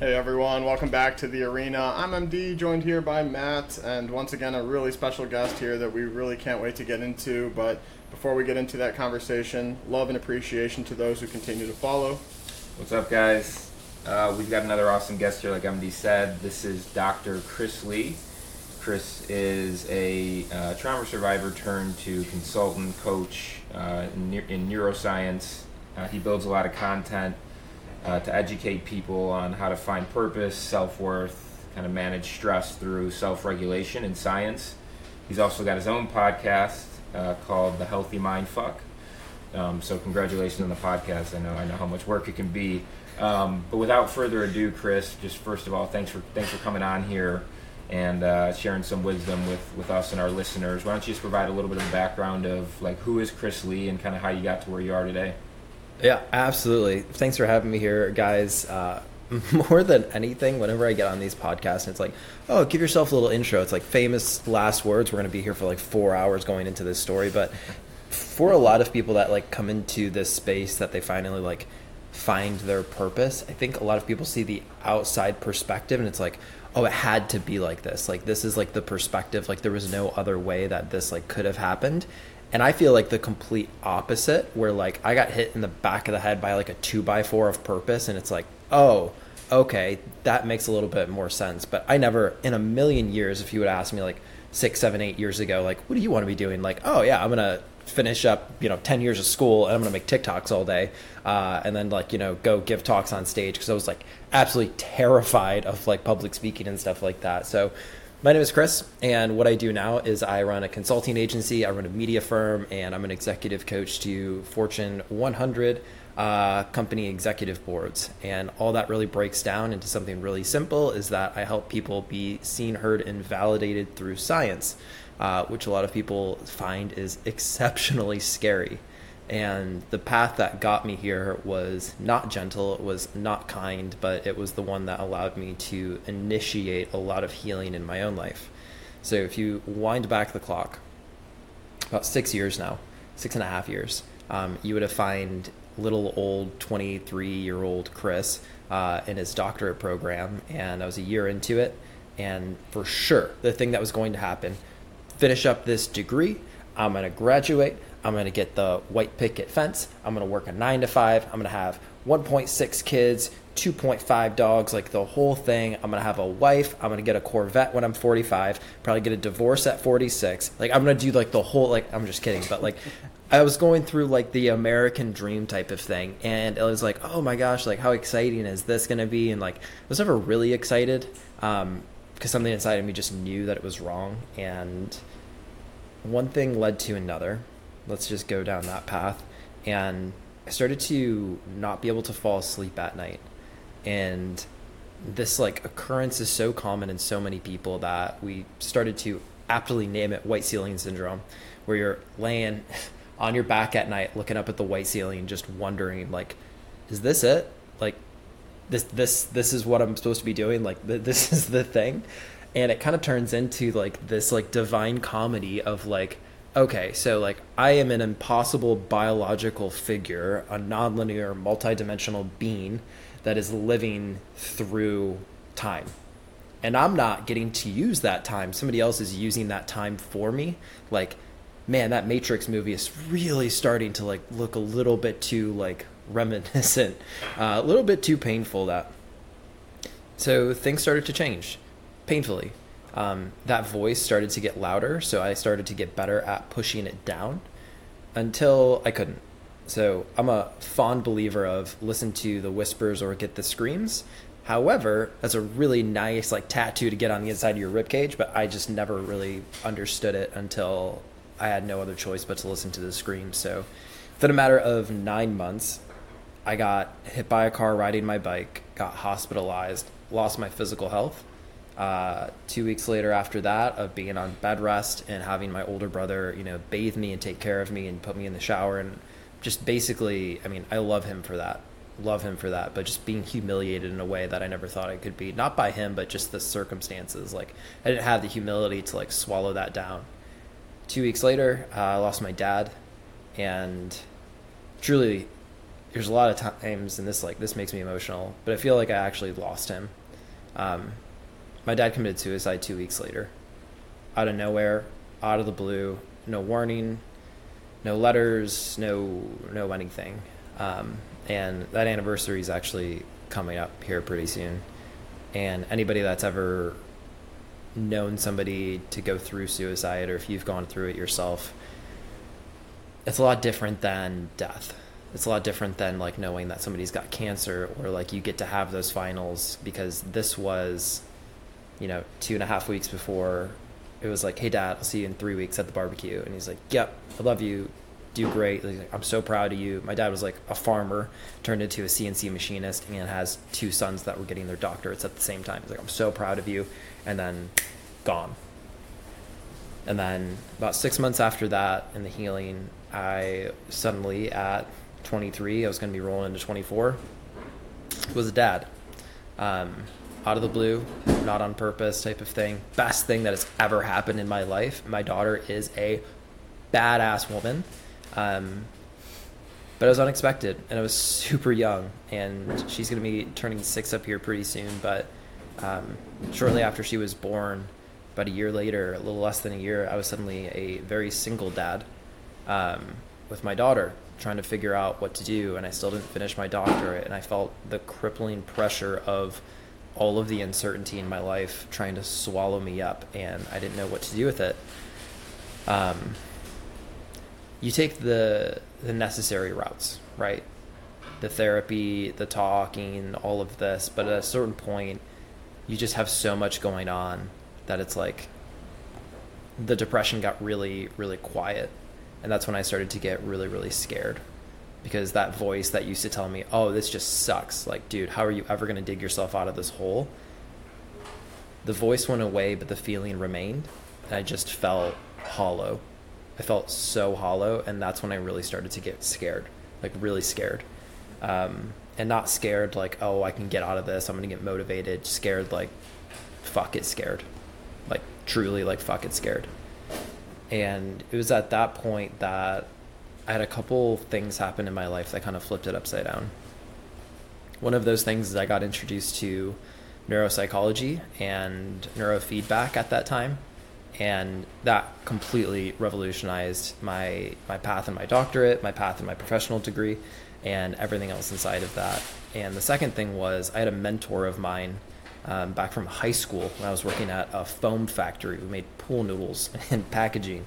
Hey everyone, welcome back to the arena. I'm MD, joined here by Matt, and once again, a really special guest here that we really can't wait to get into. But before we get into that conversation, love and appreciation to those who continue to follow. What's up, guys? Uh, we've got another awesome guest here, like MD said. This is Dr. Chris Lee. Chris is a uh, trauma survivor turned to consultant, coach uh, in, in, neuroscience. Uh, he builds a lot of content uh, to educate people on how to find purpose, self worth, kind of manage stress through self regulation and science. He's also got his own podcast uh, called The Healthy Mind Fuck. Um, so congratulations on the podcast. I know I know how much work it can be. Um, but without further ado, Chris, just first of all, thanks for thanks for coming on here and uh, sharing some wisdom with, with us and our listeners. Why don't you just provide a little bit of background of like who is Chris Lee and kind of how you got to where you are today? Yeah, absolutely. Thanks for having me here, guys. Uh, more than anything, whenever I get on these podcasts, it's like, oh, give yourself a little intro. It's like famous last words. We're going to be here for like four hours going into this story, but for a lot of people that like come into this space that they finally like find their purpose, I think a lot of people see the outside perspective and it's like, oh, it had to be like this. Like this is like the perspective. Like there was no other way that this like could have happened. And I feel like the complete opposite, where like I got hit in the back of the head by like a two by four of purpose, and it's like, oh, okay, that makes a little bit more sense. But I never, in a million years, if you would ask me like six, seven, eight years ago, like, what do you want to be doing? Like, oh yeah, I'm gonna finish up, you know, ten years of school, and I'm gonna make TikToks all day, uh, and then like you know go give talks on stage because I was like absolutely terrified of like public speaking and stuff like that. So my name is Chris, and what I do now is I run a consulting agency, I run a media firm, and I'm an executive coach to Fortune 100 uh, company executive boards. And all that really breaks down into something really simple is that I help people be seen, heard, and validated through science, uh, which a lot of people find is exceptionally scary. And the path that got me here was not gentle, it was not kind, but it was the one that allowed me to initiate a lot of healing in my own life. So if you wind back the clock, about six years now, six and a half years, um, you would have find little old 23 year old Chris uh, in his doctorate program, and I was a year into it. And for sure, the thing that was going to happen, finish up this degree, I'm going to graduate, I'm going to get the white picket fence. I'm going to work a nine to five. I'm going to have 1.6 kids, 2.5 dogs, like the whole thing. I'm going to have a wife. I'm going to get a Corvette when I'm 45, probably get a divorce at 46. Like, I'm going to do like the whole, like, I'm just kidding, but like, I was going through like the American dream type of thing. And it was like, oh my gosh, like, how exciting is this going to be? And like, I was never really excited um, because something inside of me just knew that it was wrong. And one thing led to another let's just go down that path. And I started to not be able to fall asleep at night. And this like occurrence is so common in so many people that we started to aptly name it white ceiling syndrome, where you're laying on your back at night looking up at the white ceiling just wondering like is this it? Like this this this is what I'm supposed to be doing? Like th- this is the thing. And it kind of turns into like this like divine comedy of like okay, so like I am an impossible biological figure, a nonlinear, multidimensional being that is living through time. And I'm not getting to use that time. Somebody else is using that time for me. Like, man, that Matrix movie is really starting to like look a little bit too like reminiscent, uh, a little bit too painful. That so things started to change, painfully um, that voice started to get louder. So I started to get better at pushing it down until I couldn't. So I'm a fond believer of listen to the whispers or get the screams. However, that's a really nice like tattoo to get on the inside of your rib cage, but I just never really understood it until I had no other choice but to listen to the screams. So within a matter of nine months, I got hit by a car riding my bike, got hospitalized, lost my physical health, uh, two weeks later, after that, of being on bed rest and having my older brother, you know, bathe me and take care of me and put me in the shower and just basically, I mean, I love him for that. Love him for that, but just being humiliated in a way that I never thought I could be. Not by him, but just the circumstances. Like, I didn't have the humility to, like, swallow that down. Two weeks later, uh, I lost my dad, and truly there's a lot of times, and this like this makes me emotional, but I feel like I actually lost him. Um, my dad committed suicide two weeks later, out of nowhere, out of the blue, no warning, no letters, no no anything. Um, and that anniversary is actually coming up here pretty soon. And anybody that's ever known somebody to go through suicide, or if you've gone through it yourself, it's a lot different than death. It's a lot different than like knowing that somebody's got cancer or like you get to have those finals because this was, you know, two and a half weeks before it was like, hey dad, I'll see you in three weeks at the barbecue. And he's like, yep, I love you. Do great. Like, I'm so proud of you. My dad was like a farmer turned into a CNC machinist and has two sons that were getting their doctorates at the same time. He's like, I'm so proud of you. And then gone. And then about six months after that in the healing, I suddenly at 23, I was going to be rolling into 24, was a dad. Um, out of the blue, not on purpose type of thing. Best thing that has ever happened in my life. My daughter is a badass woman. Um, but it was unexpected and I was super young and she's going to be turning six up here pretty soon. But um, shortly after she was born, about a year later, a little less than a year, I was suddenly a very single dad um, with my daughter trying to figure out what to do and I still didn't finish my doctorate and I felt the crippling pressure of all of the uncertainty in my life trying to swallow me up and I didn't know what to do with it. Um, you take the the necessary routes, right? The therapy, the talking, all of this, but at a certain point you just have so much going on that it's like the depression got really really quiet and that's when I started to get really, really scared because that voice that used to tell me, oh, this just sucks. Like, dude, how are you ever going to dig yourself out of this hole? The voice went away, but the feeling remained. And I just felt hollow. I felt so hollow. And that's when I really started to get scared, like, really scared. Um, and not scared, like, oh, I can get out of this. I'm going to get motivated. Scared, like, fuck it, scared. Like, truly, like, fuck it, scared and it was at that point that I had a couple things happen in my life that kind of flipped it upside down. One of those things is I got introduced to neuropsychology and neurofeedback at that time, and that completely revolutionized my my path in my doctorate, my path in my professional degree, and everything else inside of that. And the second thing was I had a mentor of mine um, back from high school when I was working at a foam factory. We made pool noodles and packaging,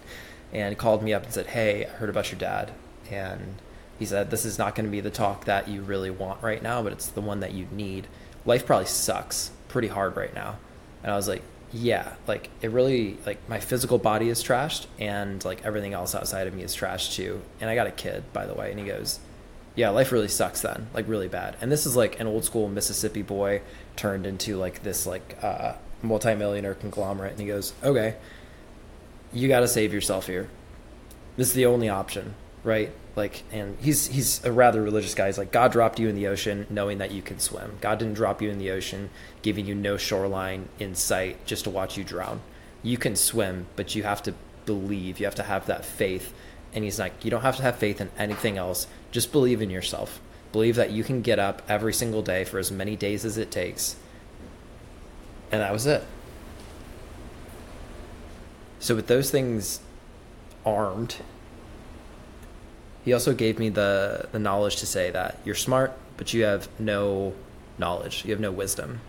and called me up and said, "Hey, I heard about your dad," and he said, "This is not going to be the talk that you really want right now, but it's the one that you need. Life probably sucks pretty hard right now," and I was like. Yeah, like it really like my physical body is trashed and like everything else outside of me is trashed too. And I got a kid, by the way, and he goes, yeah, life really sucks then, like really bad. And this is like an old school Mississippi boy turned into like this like uh, multimillionaire conglomerate, and he goes, okay, you got to save yourself here. This is the only option, right? Like, and he's he's a rather religious guy. He's like, God dropped you in the ocean, knowing that you can swim. God didn't drop you in the ocean, giving you no shoreline in sight just to watch you drown. You can swim, but you have to believe. You have to have that faith. And he's like, you don't have to have faith in anything else just believe in yourself. Believe that you can get up every single day for as many days as it takes. And that was it. So, with those things armed, he also gave me the, the knowledge to say that you're smart, but you have no knowledge. You have no wisdom.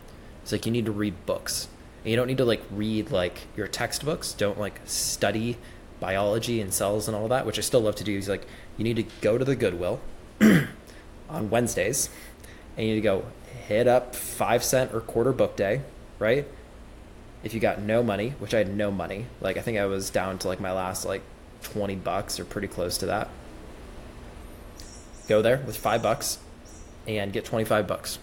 It's like you need to read books. And you don't need to like read like your textbooks. Don't like study biology and cells and all that, which I still love to do. He's like, you need to go to the Goodwill on Wednesdays, and you need to go hit up five cent or quarter book day, right? If you got no money, which I had no money, like I think I was down to like my last like twenty bucks or pretty close to that. Go there with five bucks, and get twenty five bucks,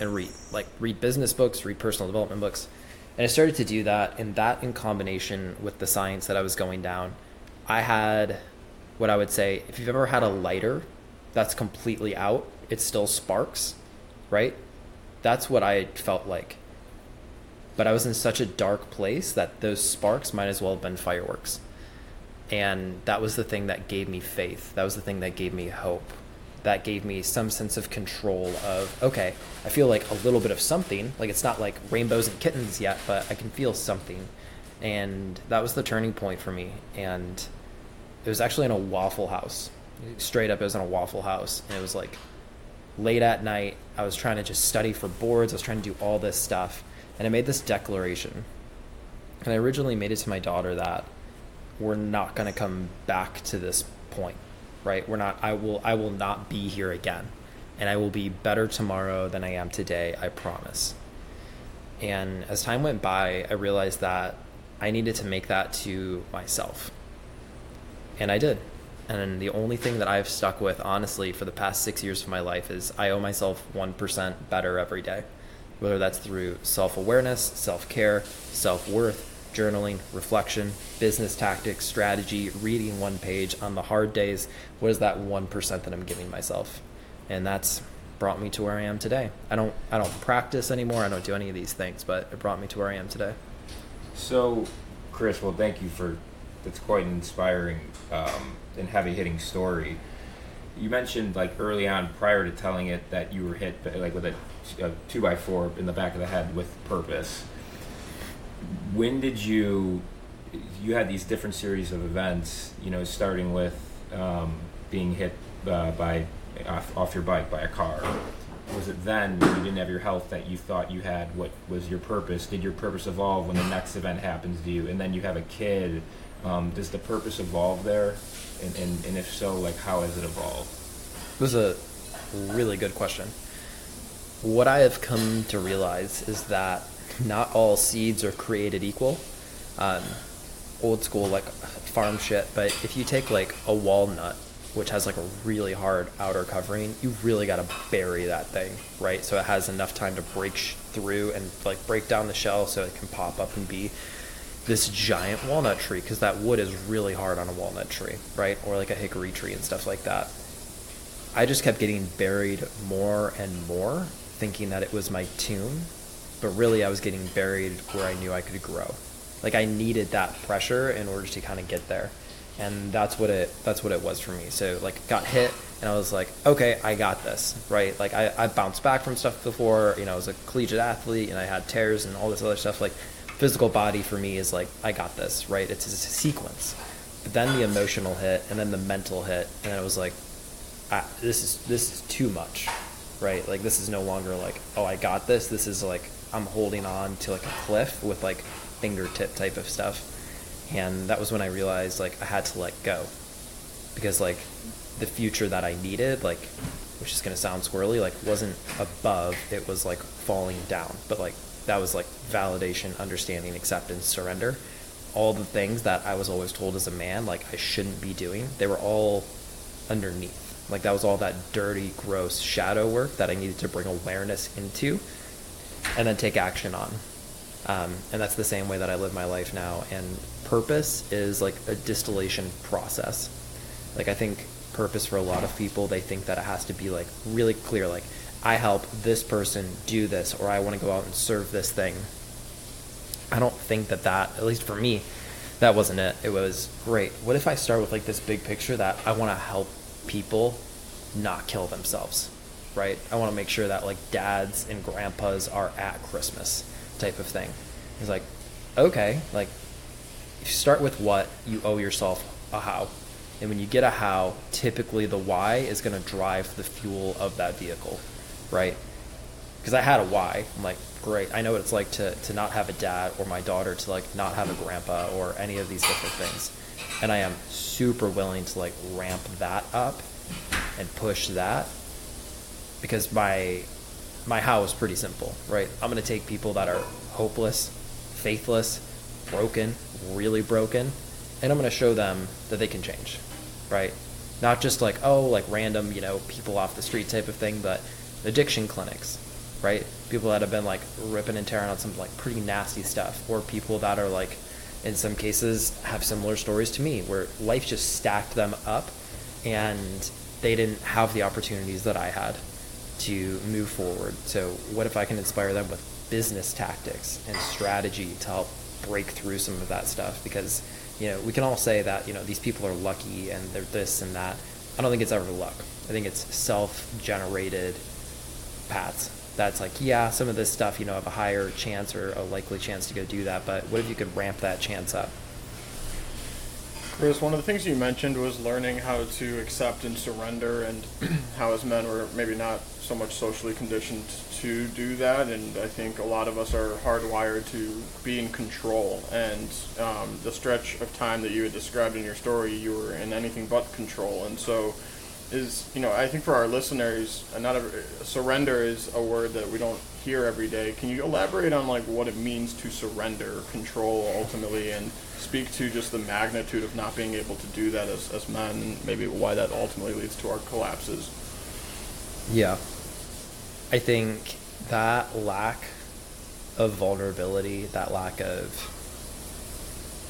and read like read business books, read personal development books, and I started to do that, and that in combination with the science that I was going down, I had what I would say if you've ever had a lighter that's completely out, it still sparks, right? That's what I felt like. But I was in such a dark place that those sparks might as well have been fireworks. And that was the thing that gave me faith. That was the thing that gave me hope. that gave me some sense of control of okay i feel like a little bit of something. Like it's not like rainbows and kittens yet but i can feel something. And that was the turning point for me. And it was actually in a waffle house. Straight up it was in a waffle house. And it was like late at night. I was trying to just study for boards. I was trying to do all this stuff and i made this declaration. And i originally made it to my daughter that we're not going to come back to this point right? We're not i will i will not be here again. And i will be better tomorrow than i am today i promise. And as time went by i realized that i needed to make that to myself. And i did. And the only thing that i've stuck with honestly for the past six years of my life is i owe myself 1% better every day whether that's through self-awareness self-care self-worth journaling, reflection, business tactics, strategy, reading one page on the hard days. What is that 1% that I'm giving myself? And that's brought me to where I am today. I don't I don't practice anymore. I don't do any of these things, but it brought me to where I am today. So, Chris, well, thank you for that's quite an inspiring um, and heavy hitting story. You mentioned like early on, prior to telling it, that you were hit like with a, a two by four in the back of the head with purpose. When did you you had these different series of events you know starting with um, being hit uh, by off, off your bike by a car. Was it then when you didn't have your health that you thought you had what was your purpose? Did your purpose evolve when the next event happens to you? And then you have a kid um, does the purpose evolve there and, and, and if so like how has it evolved this is a really good question what i have come to realize is that not all seeds are created equal. Um, old school like farm shit, but if you take like a walnut, which has like a really hard outer covering, you really got to bury that thing, right? So it has enough time to break sh- through and like break down the shell so it can pop up and be this giant walnut tree because that wood is really hard on a walnut tree, right? Or like a hickory tree and stuff like that. I just kept getting buried more and more, thinking that it was my tomb but really I was getting buried where I knew I could grow. Like I needed that pressure in order to kind of get there. And that's what it that's what it was for me. So like got hit and I was like, okay, I got this, right? Like I, I bounced back from stuff before, you know, I was a collegiate athlete and I had tears and all this other stuff. Like physical body for me is like, I got this, right? It's a sequence. But then the emotional hit and then the mental hit, and it was like, ah, this is this is too much, right? Like this is no longer like, oh, I got this. This is like, I'm holding on to like a cliff with like fingertip type of stuff. And that was when I realized like I had to let go because like the future that I needed, like, which is going to sound squirrely, like wasn't above, it was like falling down. But like that was like validation, understanding, acceptance, surrender. All the things that I was always told as a man, like I shouldn't be doing, they were all underneath. Like that was all that dirty, gross shadow work that I needed to bring awareness into and then take action on. Um, and that's the same way that I live my life now. And purpose is like a distillation process. Like I think purpose for a lot of people, they think that it has to be like really clear. Like I help this person do this, or I want to go out and serve this thing. I don't think that that, at least for me, that wasn't it. It was great. What if I start with like this big picture that I want to help people not kill themselves? right? I want to make sure that like dads and grandpas are at Christmas type of thing. He's like, okay, like you start with what, you owe yourself a how. And when you get a how, typically the why is going to drive the fuel of that vehicle, right? Because I had a why. I'm like, great. I know what it's like to, to not have a dad or my daughter to like not have a grandpa or any of these different things. And I am super willing to like ramp that up and push that because my my how is pretty simple, right? I'm gonna take people that are hopeless, faithless, broken, really broken, and I'm gonna show them that they can change, right? Not just like oh like random you know people off the street type of thing, but addiction clinics, right? People that have been like ripping and tearing on some like pretty nasty stuff, or people that are like in some cases have similar stories to me where life just stacked them up and they didn't have the opportunities that I had to move forward. So, what if I can inspire them with business tactics and strategy to help break through some of that stuff? Because, you know, we can all say that, you know, these people are lucky and they're this and that. I don't think it's ever luck. I think it's self-generated paths. That's like, yeah, some of this stuff, you know, have a higher chance or a likely chance to go do that. But what if you could ramp that chance up? Chris, one of the things you mentioned was learning how to accept and surrender, and how as men we're maybe not so much socially conditioned to do that. And I think a lot of us are hardwired to be in control. And um, the stretch of time that you had described in your story, you were in anything but control. And so, is you know, I think for our listeners, uh, not a, uh, surrender is a word that we don't hear every day. Can you elaborate on like what it means to surrender control ultimately, and speak to just the magnitude of not being able to do that as, as men, and maybe why that ultimately leads to our collapses? Yeah. I think that lack of vulnerability, that lack of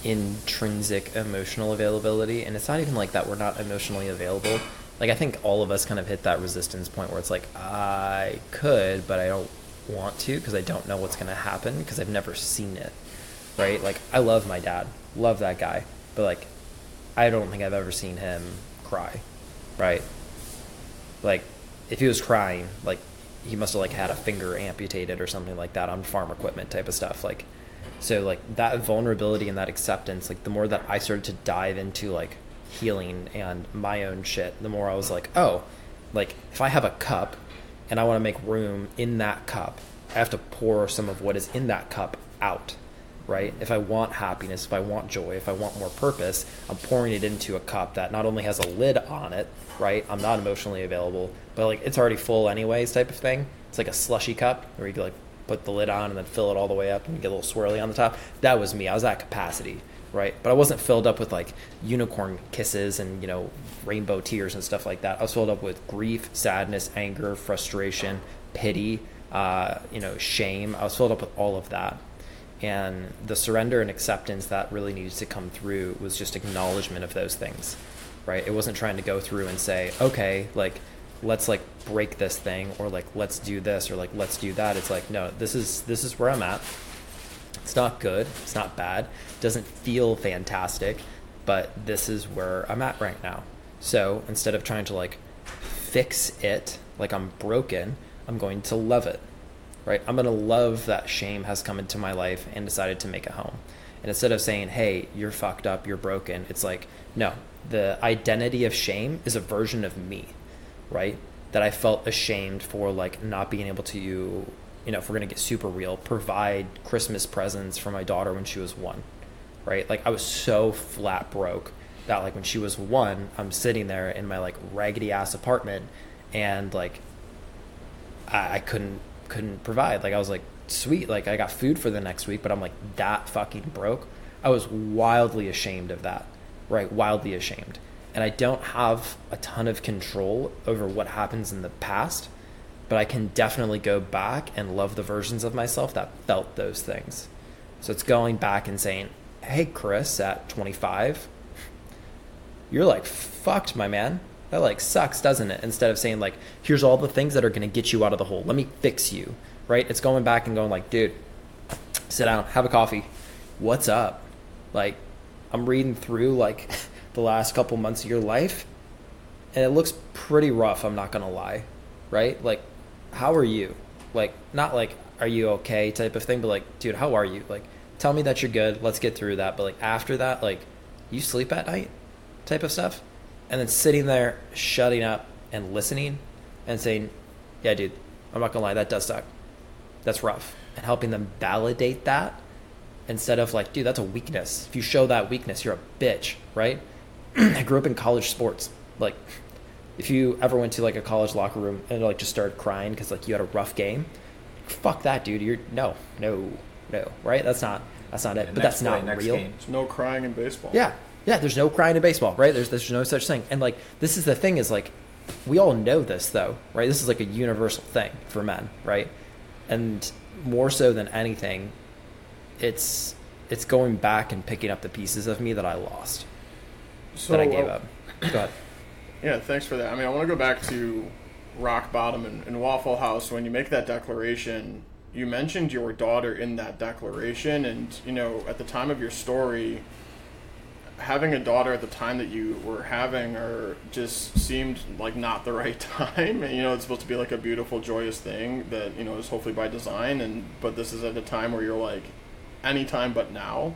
intrinsic emotional availability, and it's not even like that we're not emotionally available. Like, I think all of us kind of hit that resistance point where it's like, I could, but I don't want to because I don't know what's going to happen because I've never seen it. Right? Like, I love my dad, love that guy, but like, I don't think I've ever seen him cry. Right? Like, if he was crying, like he must have like had a finger amputated or something like that on farm equipment type of stuff. Like, so like that vulnerability and that acceptance, like the more that I started to dive into like healing and my own shit, the more I was like, oh, like if I have a cup and I want to make room in that cup, I have to pour some of what is in that cup out right? If I want happiness, if I want joy, if I want more purpose, I'm pouring it into a cup that not only has a lid on it, right? I'm not emotionally available, but like it's already full anyways, type of thing. It's like a slushy cup where you like put the lid on and then fill it all the way up and get a little swirly on the top. That was me. I was at capacity, right? But I wasn't filled up with like unicorn kisses and you know rainbow tears and stuff like that. I was filled up with grief, sadness, anger, frustration, pity, uh, you know, shame. I was filled up with all of that and the surrender and acceptance that really needs to come through was just acknowledgement of those things right it wasn't trying to go through and say okay like let's like break this thing or like let's do this or like let's do that it's like no this is this is where i'm at it's not good it's not bad it doesn't feel fantastic but this is where i'm at right now so instead of trying to like fix it like i'm broken i'm going to love it right? I'm going to love that shame has come into my life and decided to make it home. And instead of saying, hey, you're fucked up, you're broken, it's like, no, the identity of shame is a version of me, right? That I felt ashamed for like not being able to, you know, if we're going to get super real, provide Christmas presents for my daughter when she was one, right? Like I was so flat broke that like when she was one, I'm sitting there in my like raggedy ass apartment and like I, I couldn't couldn't provide. Like I was like, sweet, like I got food for the next week, but I'm like that fucking broke. I was wildly ashamed of that, right? Wildly ashamed. And I don't have a ton of control over what happens in the past, but I can definitely go back and love the versions of myself that felt those things. So it's going back and saying, hey, Chris, at 25, you're like fucked, my man that like sucks, doesn't it? Instead of saying like, here's all the things that are going to get you out of the hole. Let me fix you, right? It's going back and going like, dude, sit down, have a coffee. What's up? Like, I'm reading through like the last couple months of your life, and it looks pretty rough. I'm not gonna lie, right? Like, how are you? Like, not like, are you okay type of thing, but like, dude, how are you? Like, tell me that you're good. Let's get through that. But like after that, like, you sleep at night, type of stuff and then sitting there, shutting up and listening and saying, yeah, dude, I'm not gonna lie, that does suck. That's rough. And helping them validate that instead of like, dude, that's a weakness. If you show that weakness, you're a bitch, right? I grew up in college sports. Like, if you ever went to like a college locker room and like just started crying because like you had a rough game, fuck that, dude. You're no, no, no, right? That's not that's not it. but that's not real. Game. There's no crying in baseball. Yeah, yeah, there's no crying in baseball, right? There's there's no such thing. And like this is the thing is like we all know this though, right? This is like a universal thing for men, right? And more so than anything, it's it's going back and picking up the pieces of me that I lost. So that I gave uh, up. Go ahead. Yeah, thanks for that. I mean, I want to go back to rock bottom and, and Waffle House. When you make that declaration, you mentioned your daughter in that declaration, and you know, at the time of your story, having a daughter at the time that you were having her just seemed like not the right time. And, you know, it's supposed to be like a beautiful, joyous thing that you know is hopefully by design. And but this is at a time where you're like, anytime but now.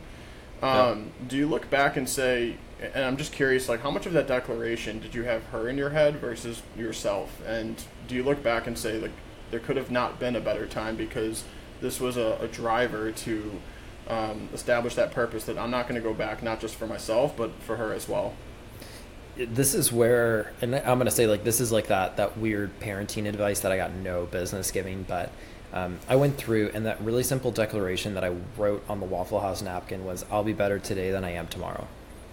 Um, yeah. Do you look back and say, and I'm just curious, like how much of that declaration did you have her in your head versus yourself? And do you look back and say like there could have not been a better time because this was a, a driver to um, establish that purpose that I'm not going to go back not just for myself but for her as well. This is where, and I'm going to say like this is like that that weird parenting advice that I got no business giving, but um, I went through and that really simple declaration that I wrote on the Waffle House napkin was I'll be better today than I am tomorrow,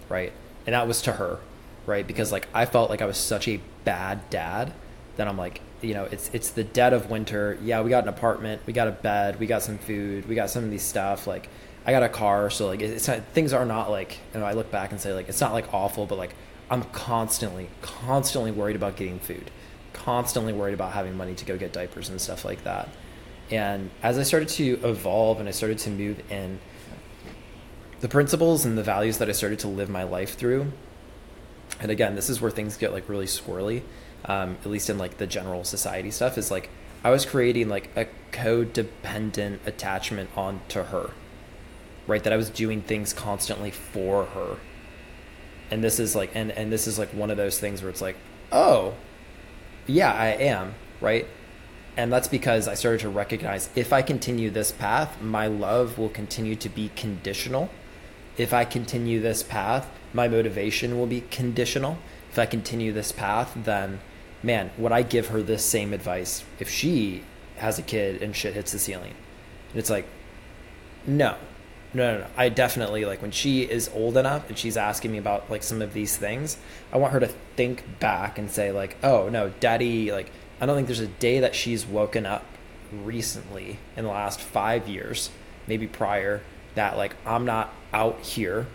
right? And that was to her, right? Because like I felt like I was such a bad dad that I'm like you know it's it's the dead of winter yeah we got an apartment we got a bed we got some food we got some of these stuff like I got a car, so like it's not, things are not like you know I look back and say like it's not like awful, but like I'm constantly, constantly worried about getting food, constantly worried about having money to go get diapers and stuff like that. And as I started to evolve and I started to move in, the principles and the values that I started to live my life through, and again, this is where things get like really squirrely, um, at least in like the general society stuff, is like I was creating like a codependent attachment onto her right? That i was doing things constantly for her. And this is like and and this is like one of those things where it's like oh yeah i am right? And that's because i started to recognize if i continue this path my love will continue to be conditional if i continue this path my motivation will be conditional if i continue this path then man would i give her this same advice if she has a kid and shit hits the ceiling and it's like no no, no, no. I definitely like when she is old enough and she's asking me about like some of these things. I want her to think back and say like, "Oh no, Daddy." Like, I don't think there's a day that she's woken up recently in the last five years, maybe prior, that like I'm not out here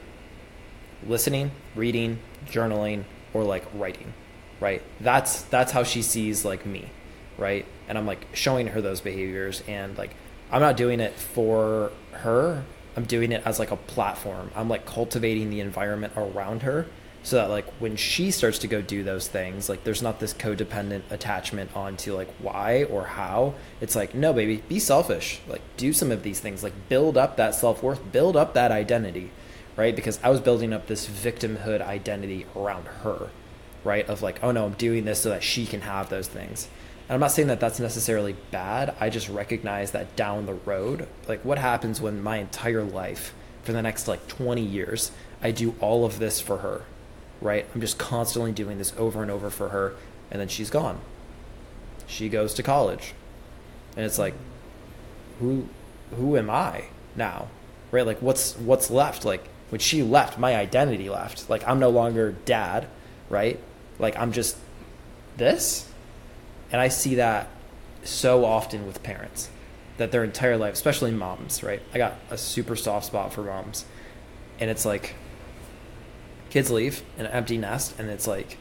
listening, reading, journaling, or like writing. Right. That's that's how she sees like me. Right. And I'm like showing her those behaviors and like I'm not doing it for her I'm doing it as like a platform. I'm like cultivating the environment around her so that like when she starts to go do those things, like there's not this codependent attachment onto like why or how. It's like, no, baby, be selfish. Like do some of these things. Like build up that self worth, build up that identity, right? Because I was building up this victimhood identity around her, right? Of like, oh no, I'm doing this so that she can have those things. And I'm not saying that that's necessarily bad. I just recognize that down the road, like what happens when my entire life for the next like 20 years, I do all of this for her, right? I'm just constantly doing this over and over for her, and then she's gone. She goes to college. And it's like, who who am I now? Right? Like what's what's left? Like when she left, my identity left. Like I'm no longer dad, right? Like I'm just this and I see that so often with parents that their entire life, especially moms, right? I got a super soft spot for moms. And it's like kids leave an empty nest and it's like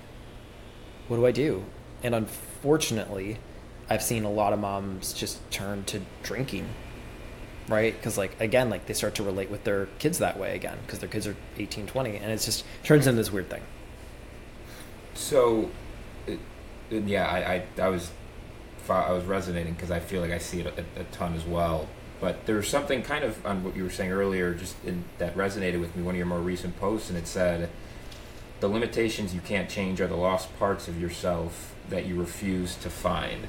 what do I do? And unfortunately, I've seen a lot of moms just turn to drinking. Right? Cuz like again, like they start to relate with their kids that way again because their kids are 18, 20 and it just turns into this weird thing. So yeah, I, I, I was I was resonating because I feel like I see it a, a, ton as well. But there was something kind of on what you were saying earlier, just in, that resonated with me. One of your more recent posts, and it said, "The limitations you can't change are the lost parts of yourself that you refuse to find."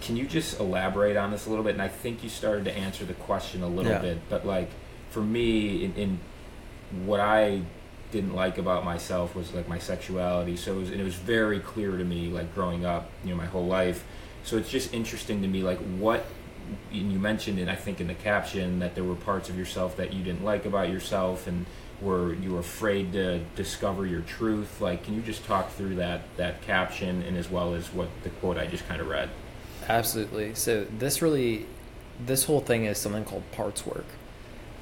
Can you just elaborate on this a little bit? And I think you started to answer the question a little yeah. bit, but like for me, in, in what I didn't like about myself was like my sexuality. So it was, and it was very clear to me, like growing up, you know, my whole life. So it's just interesting to me, like what you mentioned, and I think in the caption that there were parts of yourself that you didn't like about yourself, and were you were afraid to discover your truth. Like, can you just talk through that that caption and as well as what the quote I just kind of read? Absolutely. So this really, this whole thing is something called parts work,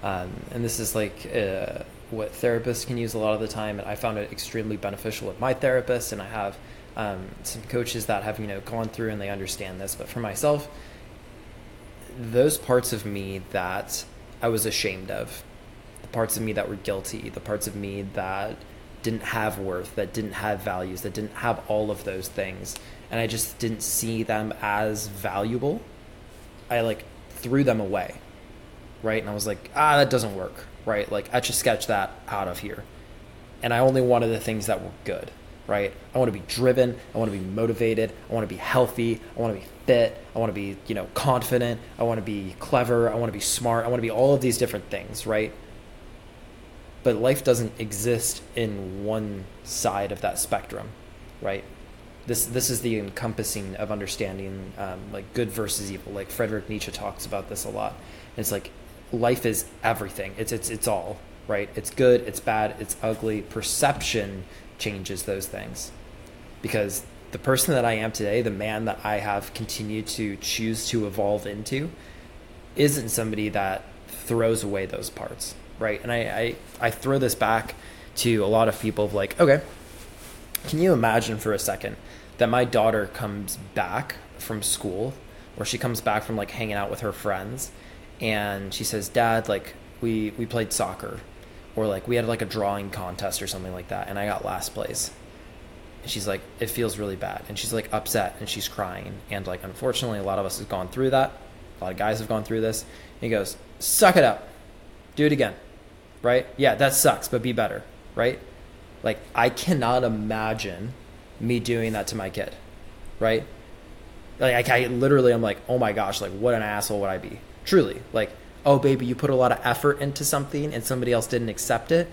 um, and this is like. Uh, what therapists can use a lot of the time, and I found it extremely beneficial with my therapist, and I have um, some coaches that have you know gone through and they understand this. But for myself, those parts of me that I was ashamed of, the parts of me that were guilty, the parts of me that didn't have worth, that didn't have values, that didn't have all of those things, and I just didn't see them as valuable. I like threw them away, right? And I was like, ah, that doesn't work, right? Like, I should sketch that out of here. And I only wanted the things that were good, right? I want to be driven. I want to be motivated. I want to be healthy. I want to be I want to be, you know, confident. I want to be clever. I want to be smart. I want to be all of these different things, right? But life doesn't exist in one side of that spectrum, right? This this is the encompassing of understanding um, like good versus evil. Like Frederick Nietzsche talks about this a lot. It's like life is everything. It's it's it's all right. It's good. It's bad. It's ugly. Perception changes those things, because the person that I am today, the man that I have continued to choose to evolve into, isn't somebody that throws away those parts, right? And I I, I throw this back to a lot of people of like, okay, can you imagine for a second that my daughter comes back from school or she comes back from like hanging out with her friends and she says, "Dad, like we we played soccer or like we had like a drawing contest or something like that and I got last place." And she's like, "It feels really bad." And she's like upset and she's crying and like unfortunately a lot of us have gone through that. A lot of guys have gone through this. And he goes, "Suck it up. Do it again." Right? Yeah, that sucks, but be better, right? Like I cannot imagine me doing that to my kid, right? Like I, I literally, I'm like, oh my gosh, like what an asshole would I be? Truly, like, oh baby, you put a lot of effort into something and somebody else didn't accept it.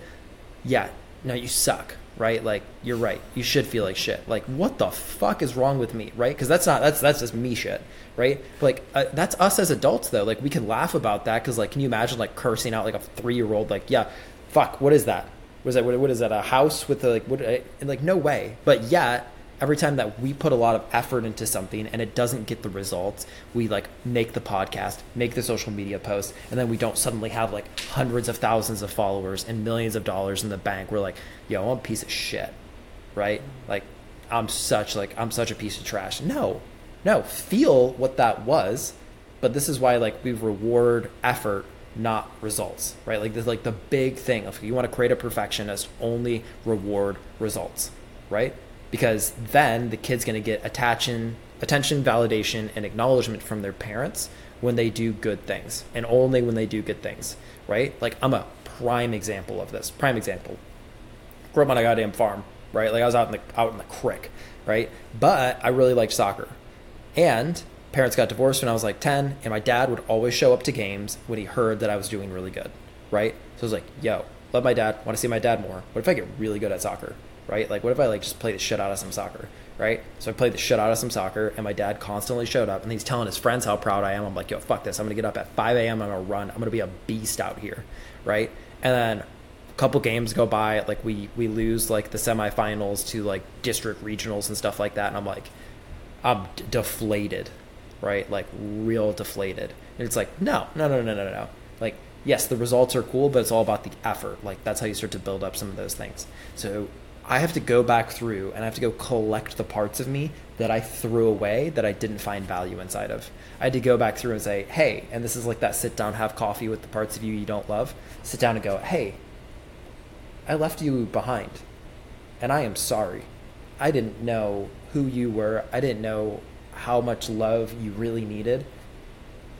Yeah, no, you suck, right? Like you're right. You should feel like shit. Like what the fuck is wrong with me, right? Because that's not that's that's just me shit, right? But like uh, that's us as adults though. Like we can laugh about that because like, can you imagine like cursing out like a three year old? Like yeah, fuck, what is that? was that what, what is that a house with a, like what like no way but yet every time that we put a lot of effort into something and it doesn't get the results we like make the podcast make the social media post and then we don't suddenly have like hundreds of thousands of followers and millions of dollars in the bank we're like yo i'm a piece of shit right like i'm such like i'm such a piece of trash no no feel what that was but this is why like we reward effort not results, right? Like this, like the big thing if you want to create a perfectionist, only reward results, right? Because then the kid's going to get attention, attention, validation, and acknowledgement from their parents when they do good things, and only when they do good things, right? Like I'm a prime example of this. Prime example. Grew up on a goddamn farm, right? Like I was out in the out in the crick, right? But I really liked soccer, and parents got divorced when I was like 10, and my dad would always show up to games when he heard that I was doing really good, right? So I was like, yo, love my dad, want to see my dad more. What if I get really good at soccer, right? Like, what if I like just play the shit out of some soccer, right? So I played the shit out of some soccer, and my dad constantly showed up, and he's telling his friends how proud I am. I'm like, yo, fuck this. I'm to get up at 5 a.m. I'm to run. I'm to be a beast out here, right? And then a couple games go by, like we we lose like the semifinals to like district regionals and stuff like that, and I'm like, I'm d- deflated right? Like real deflated. And it's like, no, no, no, no, no, no. Like, yes, the results are cool, but it's all about the effort. Like that's how you start to build up some of those things. So I have to go back through and I have to go collect the parts of me that I threw away that I didn't find value inside of. I had to go back through and say, hey, and this is like that sit down, have coffee with the parts of you you don't love. Sit down and go, hey, I left you behind and I am sorry. I didn't know who you were. I didn't know how much love you really needed,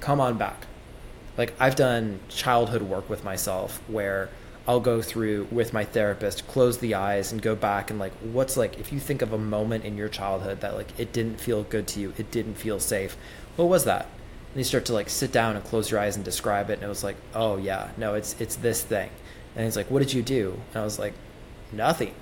come on back. Like I've done childhood work with myself where I'll go through with my therapist, close the eyes and go back and like what's like if you think of a moment in your childhood that like it didn't feel good to you, it didn't feel safe. What was that? And you start to like sit down and close your eyes and describe it and it was like, "Oh yeah, no, it's it's this thing." And he's like, "What did you do?" And I was like, "Nothing."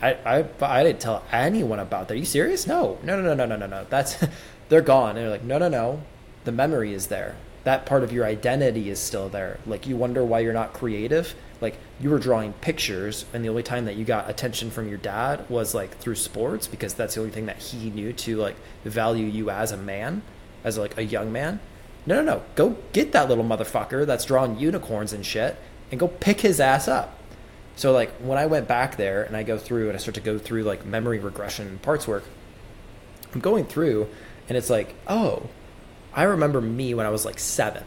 I, I, I didn't tell anyone about that. Are you serious? No, no, no, no, no, no, no. That's they're gone. And they're like, no, no, no. The memory is there. That part of your identity is still there. Like you wonder why you're not creative. Like you were drawing pictures, and the only time that you got attention from your dad was like through sports because that's the only thing that he knew to like value you as a man, as like a young man. No, no, no. Go get that little motherfucker that's drawing unicorns and shit, and go pick his ass up so like when I went back there and I go through and I start to go through like memory regression and parts work, I'm going through and it's like, oh, I remember me when I was like seven,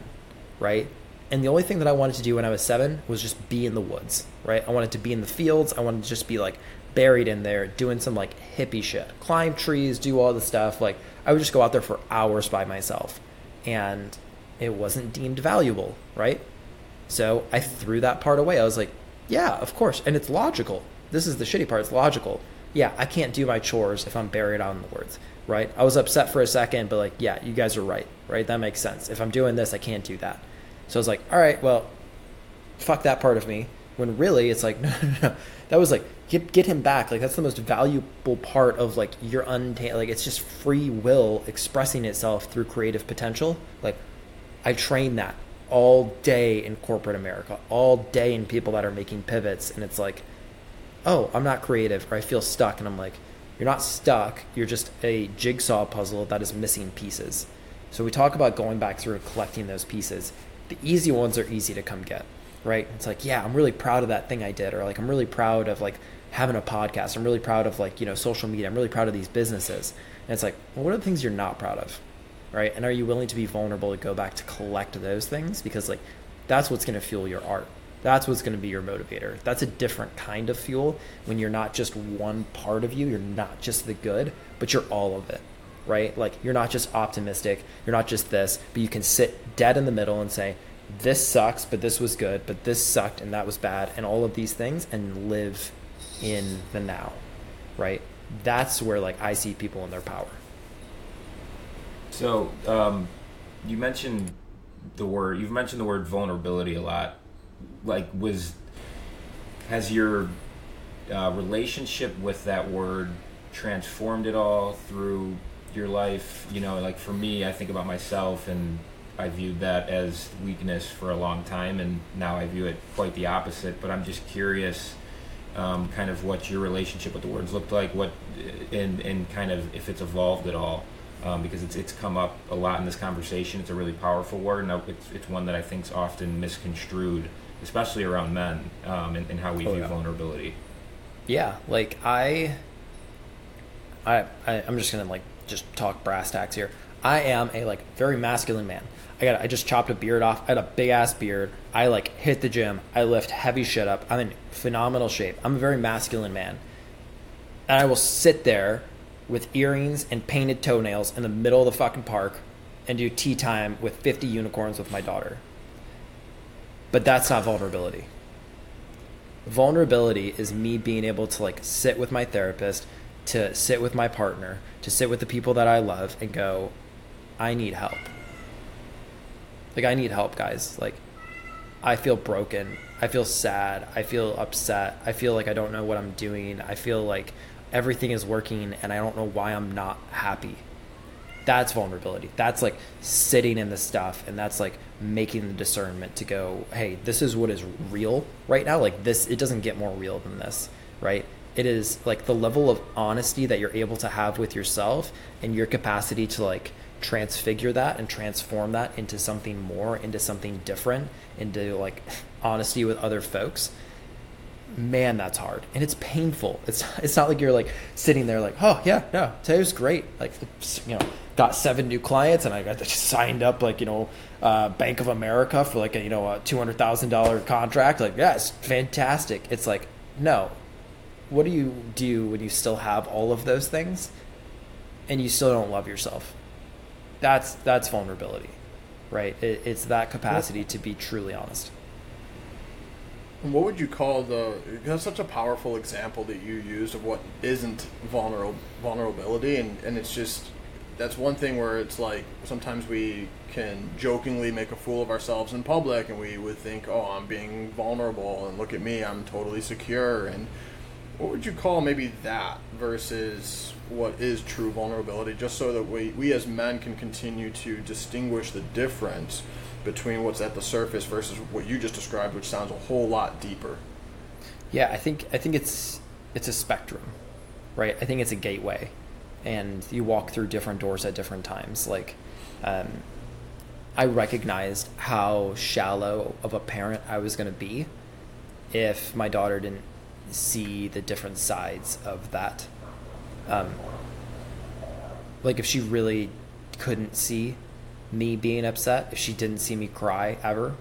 right? And the only thing that I wanted to do when I was seven was just be in the woods, right? I wanted to be in the fields. I wanted to just be like buried in there doing some like hippie shit, climb trees, do all the stuff. Like I would just go out there for hours by myself. And it wasn't deemed valuable, right? So I threw that part away. I was like, yeah, of course. And it's logical. This is the shitty part. It's logical. Yeah, I can't do my chores if I'm buried out in the woods, right? I was upset for a second, but like, yeah, you guys are right, right? That makes sense. If I'm doing this, I can't do that. So I was like, all right, well, fuck that part of me. When really, it's like, no, no, no. That was like, get, get him back. Like, that's the most valuable part of like your unta- like, it's just free will expressing itself through creative potential. Like, I train that all day in corporate America, all day in people that are making pivots. And it's like, oh, I'm not creative or I feel stuck. And I'm like, you're not stuck. You're just a jigsaw puzzle that is missing pieces. So we talk about going back through and collecting those pieces. The easy ones are easy to come get, right? It's like, yeah, I'm really proud of that thing I did, or like, I'm really proud of like having a podcast. I'm really proud of like, you know, social media. I'm really proud of these businesses. And it's like, well, what are the things you're not proud of? Right. And are you willing to be vulnerable to go back to collect those things? Because like, that's what's going to fuel your art. That's what's going to be your motivator. That's a different kind of fuel when you're not just one part of you, you're not just the good, but you're all of it, right? Like you're not just optimistic, you're not just this, but you can sit dead in the middle and say, this sucks, but this was good, but this sucked and that was bad, and all of these things and live in the now, right? That's where like I see people in their power. So, um, you mentioned the word, you've mentioned the word vulnerability a lot like was has your uh, relationship with that word transformed at all through your life you know like for me i think about myself and i viewed that as weakness for a long time and now i view it quite the opposite but i'm just curious um, kind of what your relationship with the words looked like what and and kind of if it's evolved at all um, because it's it's come up a lot in this conversation it's a really powerful word and it's, it's one that i think is often misconstrued especially around men, um, and, and, how we oh, view yeah. vulnerability. Yeah, like I, I, I, am just gonna like just talk brass tacks here. I am a like very masculine man. I got I just chopped a beard off. I had a big ass beard. I like hit the gym. I lift heavy shit up. I'm in phenomenal shape. I'm a very masculine man. And I will sit there with earrings and painted toenails in the middle of the fucking park and do tea time with 50 unicorns with my daughter. But that's not vulnerability. Vulnerability is me being able to like sit with my therapist, to sit with my partner, to sit with the people that I love and go, I need help. Like I need help, guys. Like I feel broken. I feel sad. I feel upset. I feel like I don't know what I'm doing. I feel like everything is working and I don't know why I'm not happy. That's vulnerability. That's like sitting in the stuff and that's like making the discernment to go, hey, this is what is real right now. Like this, it doesn't get more real than this, right? It is like the level of honesty that you're able to have with yourself and your capacity to like transfigure that and transform that into something more, into something different, into like honesty with other folks. Man, that's hard and it's painful. It's it's not like you're like sitting there like, oh yeah, no, today was great. Like you know, got seven new clients and I got signed up like you know uh, Bank of America for like a you know a two hundred thousand dollar contract. Like yeah, it's fantastic. It's like no, what do you do when you still have all of those things and you still don't love yourself? That's that's vulnerability, right? It, it's that capacity to be truly honest. What would you call the? That's such a powerful example that you used of what isn't vulnerable vulnerability, and and it's just that's one thing where it's like sometimes we can jokingly make a fool of ourselves in public and we would think oh i'm being vulnerable and look at me i'm totally secure and what would you call maybe that versus what is true vulnerability? Just so that we, we as men can continue to distinguish the difference between what's at the surface versus what you just described which sounds a whole lot deeper. Yeah i think i think it's it's a spectrum right? I think it's a gateway and you walk through different doors at different times. Like, um, I recognized how shallow of a parent I was going to be if my daughter didn't see the different sides of that. Um, like, if she really couldn't see me being upset, if she didn't see me cry ever,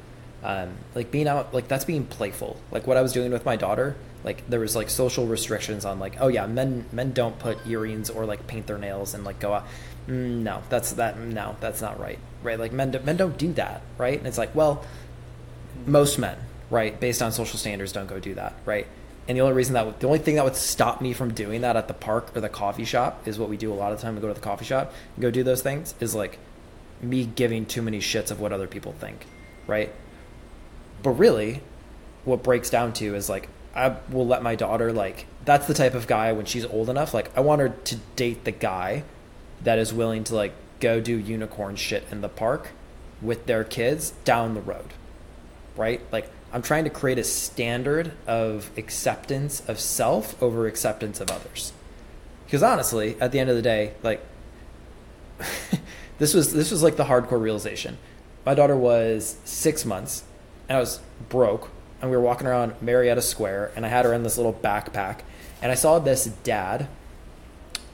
um, like being out like that's being playful. Like what i was doing with my daughter like there was like social restrictions on like oh yeah men men don't put earrings or like paint their nails and like go out. Mm, no that's that no that's not right right? Like men, do, men don't do that right? And it's like well most men right based on social standards don't go do that right and the only reason that the only thing that would stop me from doing that at the park or the coffee shop is what we do a lot of time we go to the coffee shop and go do those things is like me giving too many shits of what other people think right but really what breaks down to is like I will let my daughter like that's the type of guy when she's old enough like I want her to date the guy that is willing to like go do unicorn shit in the park with their kids down the road. Right? Like I'm trying to create a standard of acceptance of self over acceptance of others. Because honestly, at the end of the day, like this was this was like the hardcore realization. My daughter was 6 months and I was broke and we were walking around Marietta Square, and I had her in this little backpack, and I saw this dad.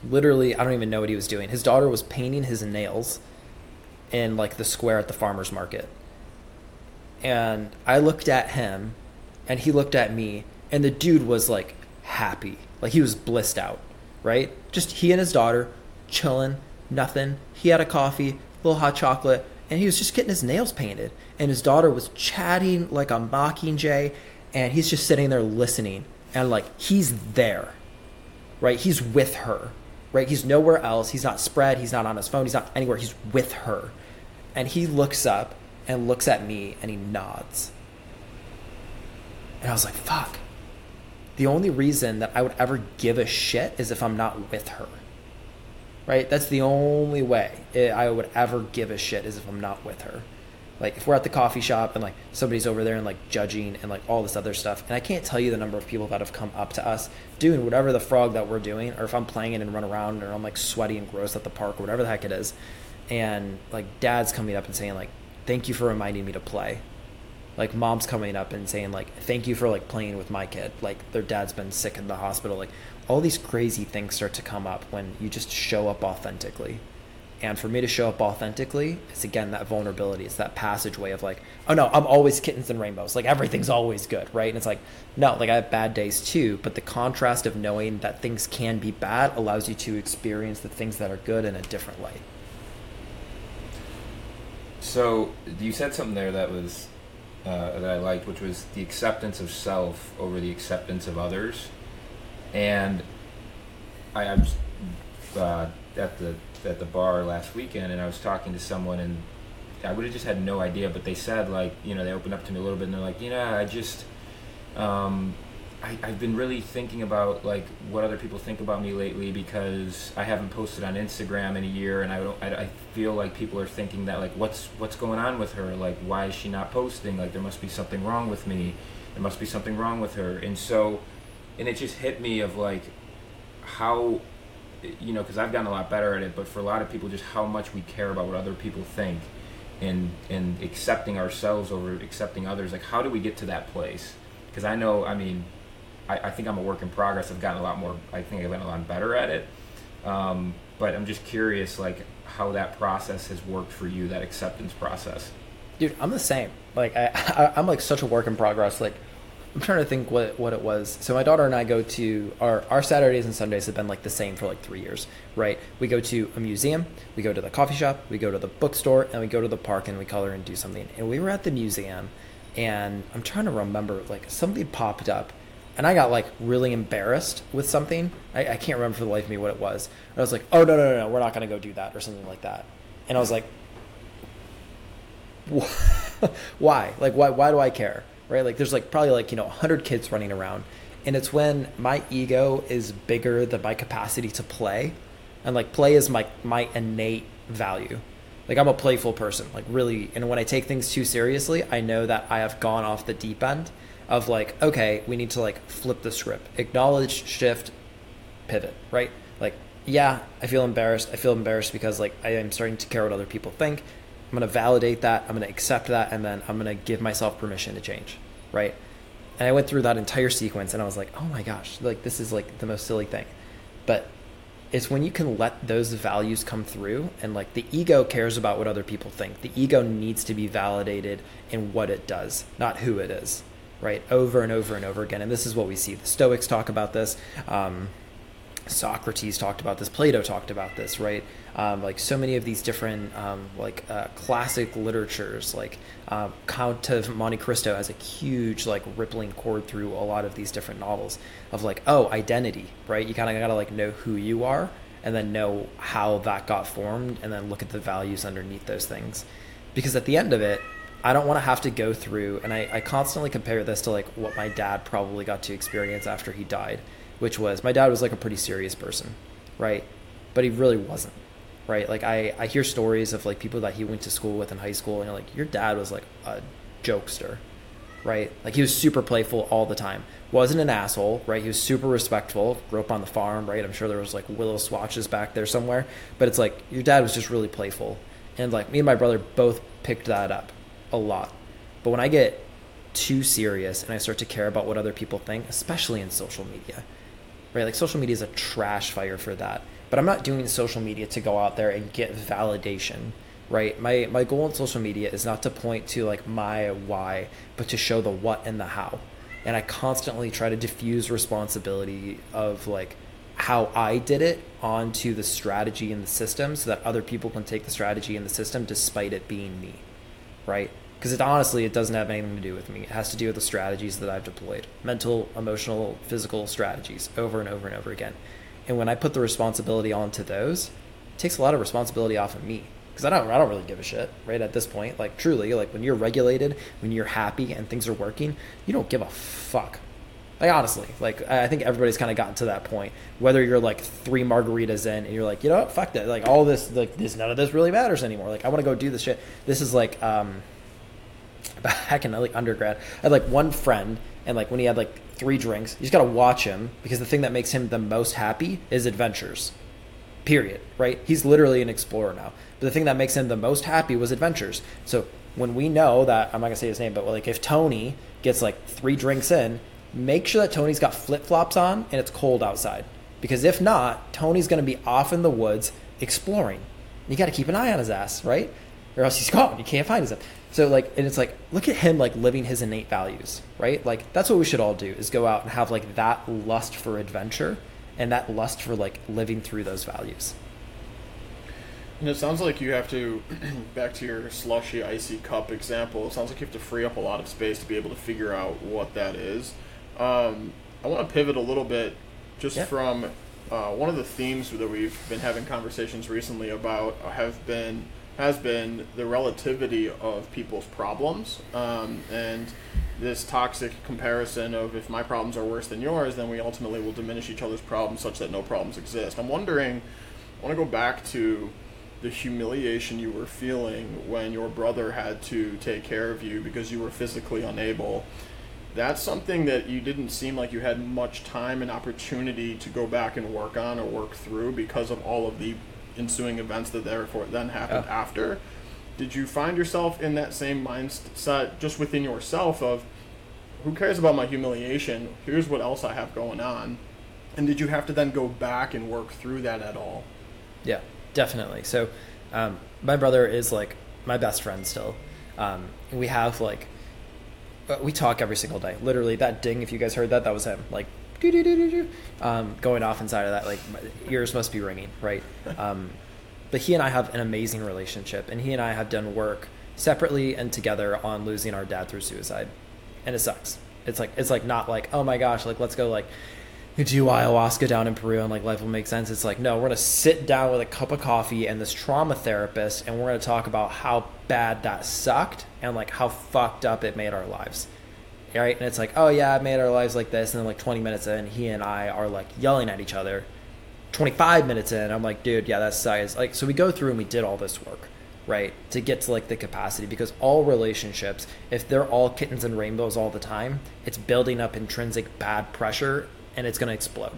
Literally, I don't even know what he was doing. His daughter was painting his nails in like the square at the farmers market. And I looked at him, and he looked at me, and the dude was like happy, like he was blissed out, right? Just he and his daughter chilling, nothing. He had a coffee, little hot chocolate, and he was just getting his nails painted. And his daughter was chatting like a mockingjay and he's just sitting there listening. And like he's there right? He's with her right? He's nowhere else. He's not spread. He's not on his phone. He's not anywhere. He's with her. And he looks up and looks at me and he nods. And i was like fuck. The only reason that i would ever give a shit is if i'm not with her. Right? That's the only way i would ever give a shit is if i'm not with her. Like if we're at the coffee shop and like somebody's over there and like judging and like all this other stuff and i can't tell you the number of people that have come up to us doing whatever the frog that we're doing or if i'm playing it and run around or i'm like sweaty and gross at the park or whatever the heck it is and like dad's coming up and saying like thank you for reminding me to play like mom's coming up and saying like thank you for like playing with my kid like their dad's been sick in the hospital like all these crazy things start to come up when you just show up authentically and for me to show up authentically, it's again that vulnerability. It's that passageway of like, oh no, I'm always kittens and rainbows. Like everything's always good, right? And it's like, no, like I have bad days too. But the contrast of knowing that things can be bad allows you to experience the things that are good in a different light. So you said something there that was uh, that I liked, which was the acceptance of self over the acceptance of others. And I, was uh, at the at the bar last weekend, and I was talking to someone, and I would have just had no idea, but they said like, you know, they opened up to me a little bit, and they're like, you know, I just, um, I, I've been really thinking about like what other people think about me lately because I haven't posted on Instagram in a year, and I don't, I, I feel like people are thinking that like, what's what's going on with her? Like, why is she not posting? Like, there must be something wrong with me. There must be something wrong with her, and so, and it just hit me of like how you know, because I've gotten a lot better at it, but for a lot of people, just how much we care about what other people think and and accepting ourselves over accepting others. Like, how do we get to that place? Because I know, I mean, I, I, think I'm a work in progress. I've gotten a lot more. I think I've gotten a lot better at it. Um, but I'm just curious, like, how that process has worked for you, that acceptance process. Dude, I'm the same. Like, I, I I'm like such a work in progress. Like I'm trying to think what what it was. So my daughter and I go to our our Saturdays and Sundays have been like the same for like three years, right? We go to a museum, we go to the coffee shop, we go to the bookstore, and we go to the park and we color and do something. And we were at the museum, and I'm trying to remember like something popped up, and I got like really embarrassed with something. I, I can't remember for the life of me what it was. I was like, oh no no no no, we're not gonna go do that or something like that. And I was like, why? Like why why do I care? right? Like there's like probably like, you know, 100 kids running around. And it's when my ego is bigger than my capacity to play. And like play is my my innate value. Like I'm a playful person, like really. And when I take things too seriously, I know that I have gone off the deep end of like, okay, we need to like flip the script, acknowledge, shift, pivot, right? Like, yeah, I feel embarrassed. I feel embarrassed because like I am starting to care what other people think. I'm going to validate that. I'm going to accept that. And then I'm going to give myself permission to change. Right. And I went through that entire sequence and I was like, oh my gosh, like this is like the most silly thing. But it's when you can let those values come through and like the ego cares about what other people think the ego needs to be validated in what it does not who it is right over and over and over again. And this is what we see. The stoics talk about this. Um, Socrates talked about this, Plato talked about this, right? Um, like so many of these different um, like uh, classic literatures, like uh, Count of Monte Cristo has a huge like rippling chord through a lot of these different novels of like oh identity, right? You kind of gotta like know who you are and then know how that got formed and then look at the values underneath those things, because at the end of it, I don't want to have to go through, and I, I constantly compare this to like what my dad probably got to experience after he died which was my dad was like a pretty serious person, right? But he really wasn't, right? Like I, I hear stories of like people that he went to school with in high school, and you're like, your dad was like a jokester, right? Like he was super playful all the time. Wasn't an asshole, right? He was super respectful. Grew up on the farm, right? I'm sure there was like willow swatches back there somewhere, but it's like your dad was just really playful, and like me and my brother both picked that up a lot. But when I get too serious and I start to care about what other people think, especially in social media, right? Like social media is a trash fire for that. But I'm not doing social media to go out there and get validation, right? My my goal in social media is not to point to like my why, but to show the what and the how. And I constantly try to diffuse responsibility of like how I did it onto the strategy and the system so that other people can take the strategy and the system despite it being me, right? because it honestly it doesn't have anything to do with me. It has to do with the strategies that i've deployed. Mental emotional physical strategies over and over and over again. And when i put the responsibility onto those it takes a lot of responsibility off of me. Because I don't, I don't really give a shit right at this point. Like truly like when you're regulated when you're happy and things are working you don't give a fuck like honestly like i think everybody's kind of gotten to that point whether you're like three margaritas in and you're like you know what fuck that like all this like this none of this really matters anymore like i want to go do this shit this is like um back in like undergrad. I had like one friend, and like when he had like three drinks, you just gotta watch him because the thing that makes him the most happy is adventures. Period. Right? He's literally an explorer now. But the thing that makes him the most happy was adventures. So when we know that I'm not gonna say his name, but like if Tony gets like three drinks in, make sure that Tony's got flip flops on and it's cold outside. Because if not, Tony's gonna be off in the woods exploring. You got to keep an eye on his ass, right? Or else he's gone. You can't find him. So like, and it's like, look at him like living his innate values, right? Like that's what we should all do is go out and have like that lust for adventure and that lust for like living through those values. And it sounds like you have to, back to your slushy icy cup example. It sounds like you have to free up a lot of space to be able to figure out what that is. Um, I want to pivot a little bit, just yeah. from uh, one of the themes that we've been having conversations recently about have been has been the relativity of people's problems um, and this toxic comparison of if my problems are worse than yours, then we ultimately will diminish each other's problems such that no problems exist. I'm wondering, I want to go back to the humiliation you were feeling when your brother had to take care of you because you were physically unable. That's something that you didn't seem like you had much time and opportunity to go back and work on or work through because of all of the ensuing events that therefore then happened yeah. after. Did you find yourself in that same mindset just within yourself of who cares about my humiliation? Here's what else I have going on. And did you have to then go back and work through that at all? Yeah, definitely. So, um, my brother is like my best friend still. Um, we have like, we talk every single day. Literally, that ding, if you guys heard that, that was him. Like, um, going off inside of that. Like ears must be ringing, right? Um, but he and I have an amazing relationship, and he and I have done work separately and together on losing our dad through suicide, and it sucks. It's like it's like not like oh my gosh, like let's go like do ayahuasca down in Peru and like life will make sense. It's like no, we're gonna sit down with a cup of coffee and this trauma therapist, and we're gonna talk about how bad that sucked and like how fucked up it made our lives right? And it's like, oh yeah, I made our lives like this, and then like 20 minutes in, he and I are like yelling at each other. 25 minutes in, I'm like, dude, yeah, that's size. Like, so we go through and we did all this work, right, to get to like the capacity because all relationships, if they're all kittens and rainbows all the time, it's building up intrinsic bad pressure and it's gonna explode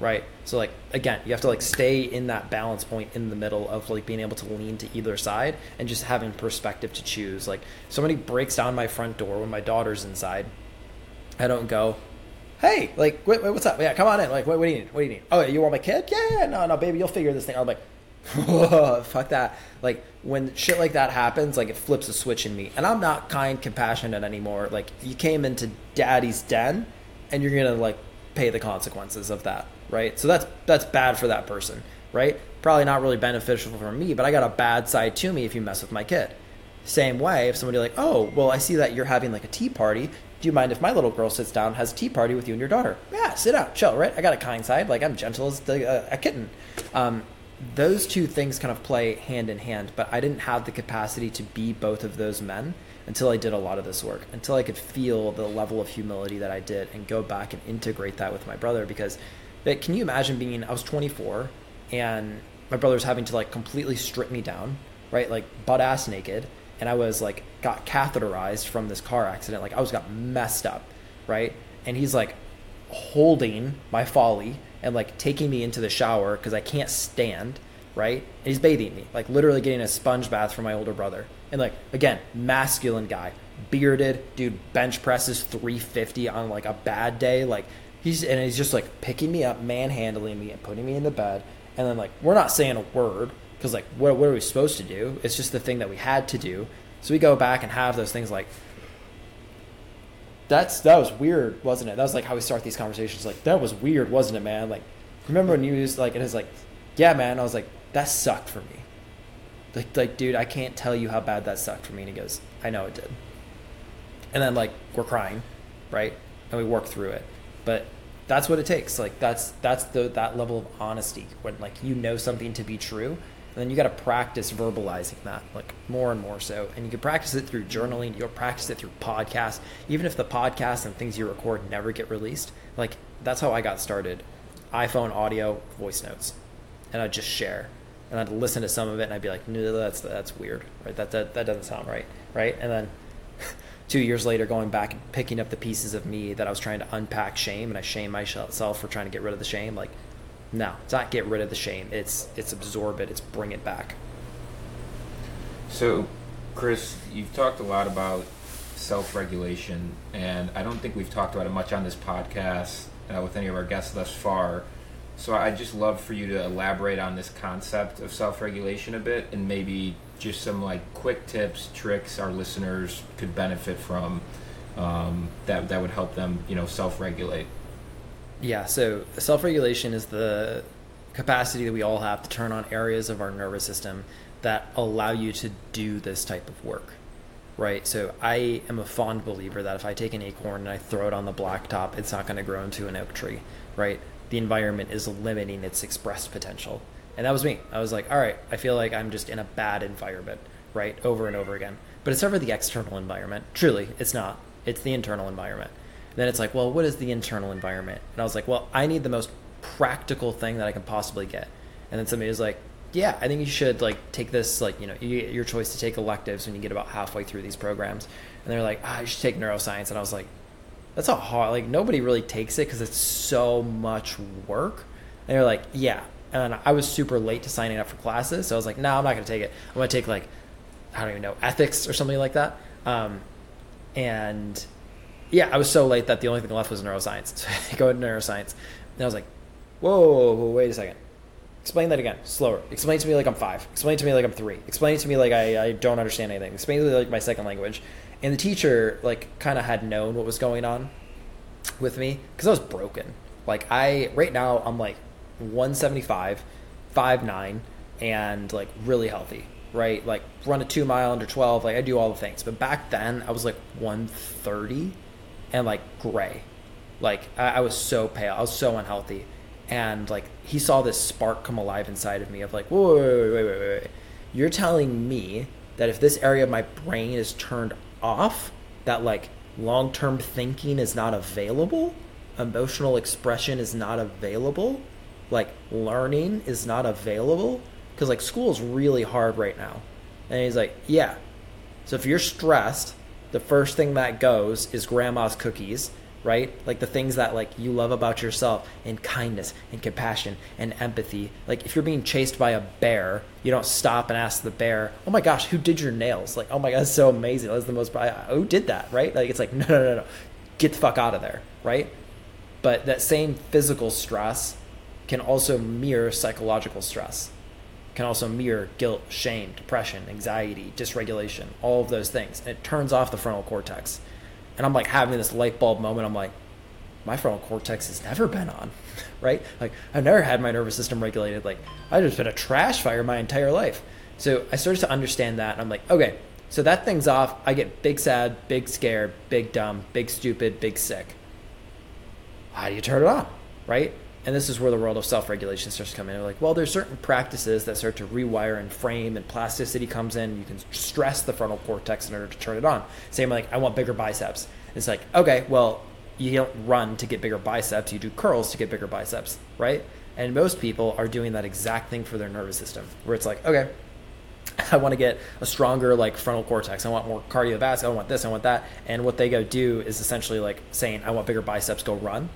right so like again you have to like stay in that balance point in the middle of like being able to lean to either side and just having perspective to choose like somebody breaks down my front door when my daughter's inside i don't go hey, like, what, what's up? Yeah, come on in. Like, what, what do you need? What do you need? Oh, you want my kid? Yeah, yeah, no, no, baby, you'll figure this thing. Out. i'm like, fuck that. Like, when shit like that happens, like, it flips a switch in me. And I'm not kind, compassionate anymore. Like, you came into daddy's den, and you're gonna, like, pay the consequences of that, right? So that's that's bad for that person, right? Probably not really beneficial for me, but I got a bad side to me if you mess with my kid. Same way, if somebody like, oh, well, I see that you're having like a tea party. Do you mind if my little girl sits down, has a tea party with you and your daughter? Yeah, sit down, chill, right? I got a kind side, like I'm gentle as the, uh, a kitten. Um, those two things kind of play hand in hand, but I didn't have the capacity to be both of those men until I did a lot of this work, until I could feel the level of humility that I did and go back and integrate that with my brother. Because, but can you imagine being, I was 24 and my brother was having to like completely strip me down, right? Like butt ass naked. And I was like, got catheterized from this car accident. Like I was got messed up, right? And he's like holding my Foley and like taking me into the shower because I can't stand, right? And he's bathing me, like literally getting a sponge bath from my older brother. And like again, masculine guy, bearded dude, bench presses 350 on like a bad day, like he's and he's just like picking me up, manhandling me, and putting me in the bed. And then like we're not saying a word because like what, what are we supposed to do? It's just the thing that we had to do. So we go back and have those things like that's that was weird, wasn't it? That was like how we start these conversations. Like that was weird, wasn't it, man? Like remember when you was like and was like, yeah, man. I was like that sucked for me. Like like dude, I can't tell you how bad that sucked for me. And he goes, I know it did. And then like we're crying, right? And we work through it. But that's what it takes. Like that's that's the that level of honesty when like you know something to be true and then you got to practice verbalizing that like more and more so. And you can practice it through journaling you'll practice it through podcasts. Even if the podcasts and things you record never get released like that's how i got started. iphone audio voice notes. And i'd just share. And i'd listen to some of it and i'd be like no that's that's weird right? That that, that doesn't sound right right? And then two years later going back and picking up the pieces of me that i was trying to unpack shame and i shame myself for trying to get rid of the shame like no, it's not get rid of the shame. It's it's absorb it. It's bring it back. So, Chris, you've talked a lot about self-regulation, and I don't think we've talked about it much on this podcast uh, with any of our guests thus far. So, I'd just love for you to elaborate on this concept of self-regulation a bit, and maybe just some like quick tips, tricks our listeners could benefit from um, that that would help them, you know, self-regulate. Yeah, so self regulation is the capacity that we all have to turn on areas of our nervous system that allow you to do this type of work, right? So I am a fond believer that if I take an acorn and I throw it on the blacktop, it's not going to grow into an oak tree, right? The environment is limiting its expressed potential. And that was me. I was like, all right, I feel like I'm just in a bad environment, right? Over and over again. But it's never the external environment. Truly, it's not. It's the internal environment then it's like, well, what is the internal environment? And I was like, well, I need the most practical thing that I can possibly get. And then somebody was like, yeah, I think you should like take this, like, you know, you get your choice to take electives when you get about halfway through these programs. And they're like, ah, you should take neuroscience. And I was like, that's a hard, like, nobody really takes it because it's so much work. And they're like, yeah. And I was super late to signing up for classes. So I was like, no, I'm not going to take it. I'm going to take like, I don't even know, ethics or something like that. Um, and yeah, I was so late that the only thing left was neuroscience. So I go into neuroscience, and I was like, whoa, whoa, wait a second. Explain that again, slower. Explain to me like I'm five. Explain it to me like I'm three. Explain it to me like I, I don't understand anything. Explain it to me like my second language. And the teacher like kind of had known what was going on with me because I was broken. Like I right now I'm like 175, 5'9", and like really healthy right? Like run a two mile under 12. Like I do all the things. But back then I was like 130 and like gray. Like I, I was so pale. I was so unhealthy. And like he saw this spark come alive inside of me of like, whoa, wait, wait, wait, wait, wait. You're telling me that if this area of my brain is turned off, that like long term thinking is not available, emotional expression is not available, like learning is not available. Because like school is really hard right now. And he's like, yeah. So if you're stressed, the first thing that goes is grandma's cookies right? Like the things that like you love about yourself and kindness and compassion and empathy. Like if you're being chased by a bear you don't stop and ask the bear oh my gosh who did your nails? Like oh my god that's so amazing. That's the most who did that? Right? Like it's like no no no no. Get the fuck out of there. Right? But that same physical stress can also mirror psychological stress, can also mirror guilt, shame, depression, anxiety, dysregulation, all of those things. And it turns off the frontal cortex. And I'm like having this light bulb moment. I'm like, my frontal cortex has never been on, right? Like I've never had my nervous system regulated. Like I've just been a trash fire my entire life. So I started to understand that, and I'm like, okay, so that thing's off. I get big sad, big scared, big dumb, big stupid, big sick. How do you turn it on, right? And this is where the world of self-regulation starts to come in. Like, well, there's certain practices that start to rewire and frame, and plasticity comes in. You can stress the frontal cortex in order to turn it on. Same like, I want bigger biceps. It's like, okay, well, you don't run to get bigger biceps. You do curls to get bigger biceps, right? And most people are doing that exact thing for their nervous system, where it's like, okay, I want to get a stronger like frontal cortex. I want more cardiovascular. I want this. I want that. And what they go do is essentially like saying, I want bigger biceps. Go run,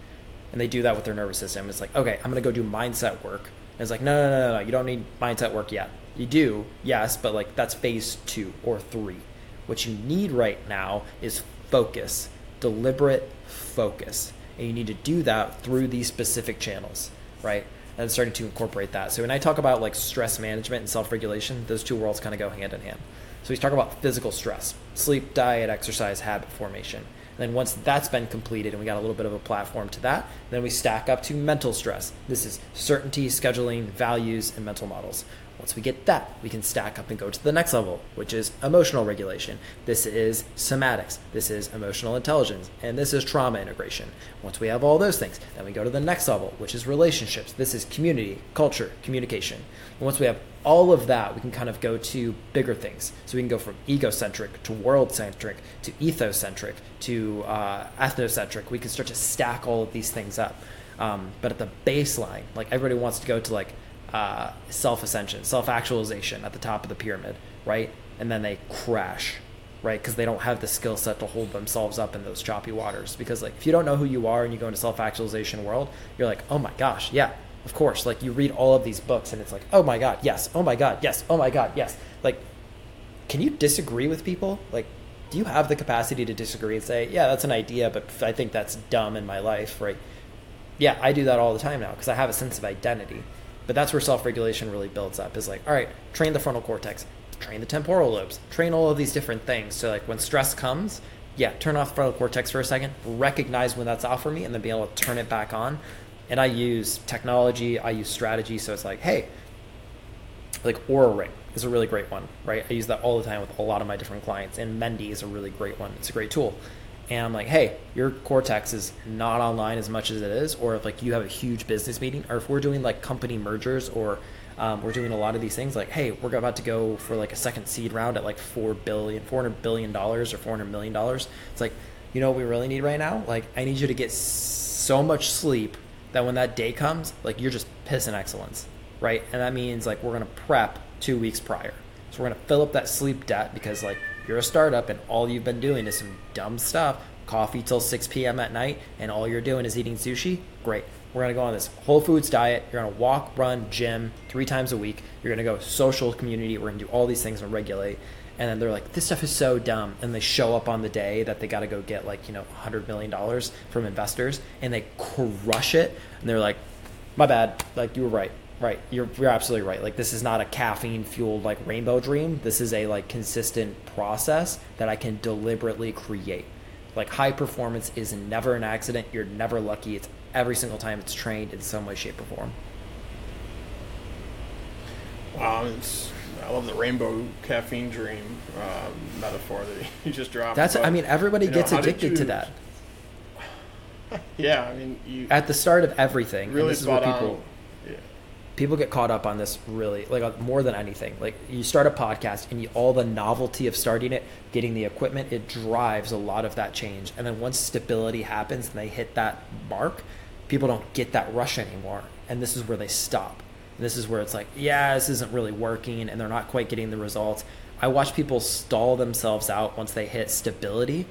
and they do that with their nervous system. It's like, okay, I'm gonna go do mindset work. And it's like, no, no, no, no. You don't need mindset work yet. You do, yes, but like that's phase two or three. What you need right now is focus, deliberate focus, and you need to do that through these specific channels, right? and starting to incorporate that. So when I talk about like stress management and self-regulation, those two worlds kind of go hand in hand. So we talk about physical stress, sleep, diet, exercise, habit formation. Then once that's been completed and we got a little bit of a platform to that, then we stack up to mental stress. This is certainty, scheduling, values, and mental models. Once we get that, we can stack up and go to the next level, which is emotional regulation. This is somatics. This is emotional intelligence. And this is trauma integration. Once we have all those things, then we go to the next level, which is relationships. This is community, culture, communication. And once we have all of that, we can kind of go to bigger things. So we can go from egocentric to world centric to ethocentric to uh, ethnocentric. We can start to stack all of these things up. Um, but at the baseline, like everybody wants to go to like uh, self ascension, self actualization at the top of the pyramid, right? And then they crash, right? Because they don't have the skill set to hold themselves up in those choppy waters. Because like if you don't know who you are and you go into self actualization world, you're like, oh my gosh, yeah, of course. Like you read all of these books and it's like, oh my god, yes, oh my god, yes, oh my god, yes. Like, can you disagree with people? Like, do you have the capacity to disagree and say, yeah, that's an idea, but I think that's dumb in my life, right? Yeah, I do that all the time now because I have a sense of identity. But that's where self regulation really builds up is like, all right, train the frontal cortex, train the temporal lobes, train all of these different things. So, like, when stress comes, yeah, turn off frontal cortex for a second, recognize when that's off for me, and then be able to turn it back on. And I use technology, I use strategy. So, it's like, hey, like Oura Ring is a really great one, right? I use that all the time with a lot of my different clients, and Mendi is a really great one. It's a great tool and I'm like, hey, your cortex is not online as much as it is, or if like you have a huge business meeting, or if we're doing like company mergers, or um, we're doing a lot of these things, like, hey, we're about to go for like a second seed round at like four billion, four hundred billion dollars or four hundred million dollars. It's like, you know what we really need right now? Like, I need you to get so much sleep that when that day comes, like you're just pissing excellence, right? And that means like we're gonna prep two weeks prior. So we're gonna fill up that sleep debt because like you're a startup and all you've been doing is some dumb stuff, coffee till 6 p.m. at night, and all you're doing is eating sushi, great. We're gonna go on this whole foods diet. You're gonna walk, run, gym three times a week. You're gonna go social community. We're gonna do all these things and regulate. And then they're like, this stuff is so dumb. And they show up on the day that they got to go get like, you know, $100 million from investors and they crush it. And they're like, my bad. Like, you were right Right, you're you're absolutely right. Like this is not a caffeine fueled like rainbow dream. This is a like consistent process that I can deliberately create. Like high performance is never an accident. You're never lucky. It's every single time it's trained in some way, shape, or form. Wow, it's, I love the rainbow caffeine dream um, metaphor that you just dropped. That's. But, I mean, everybody gets know, addicted to that. yeah, I mean, you, at the start of everything. Really this is what people, people get caught up on this really like uh, more than anything like you start a podcast and you, all the novelty of starting it getting the equipment it drives a lot of that change and then once stability happens and they hit that mark people don't get that rush anymore and this is where they stop and this is where it's like yeah this isn't really working and they're not quite getting the results i watch people stall themselves out once they hit stability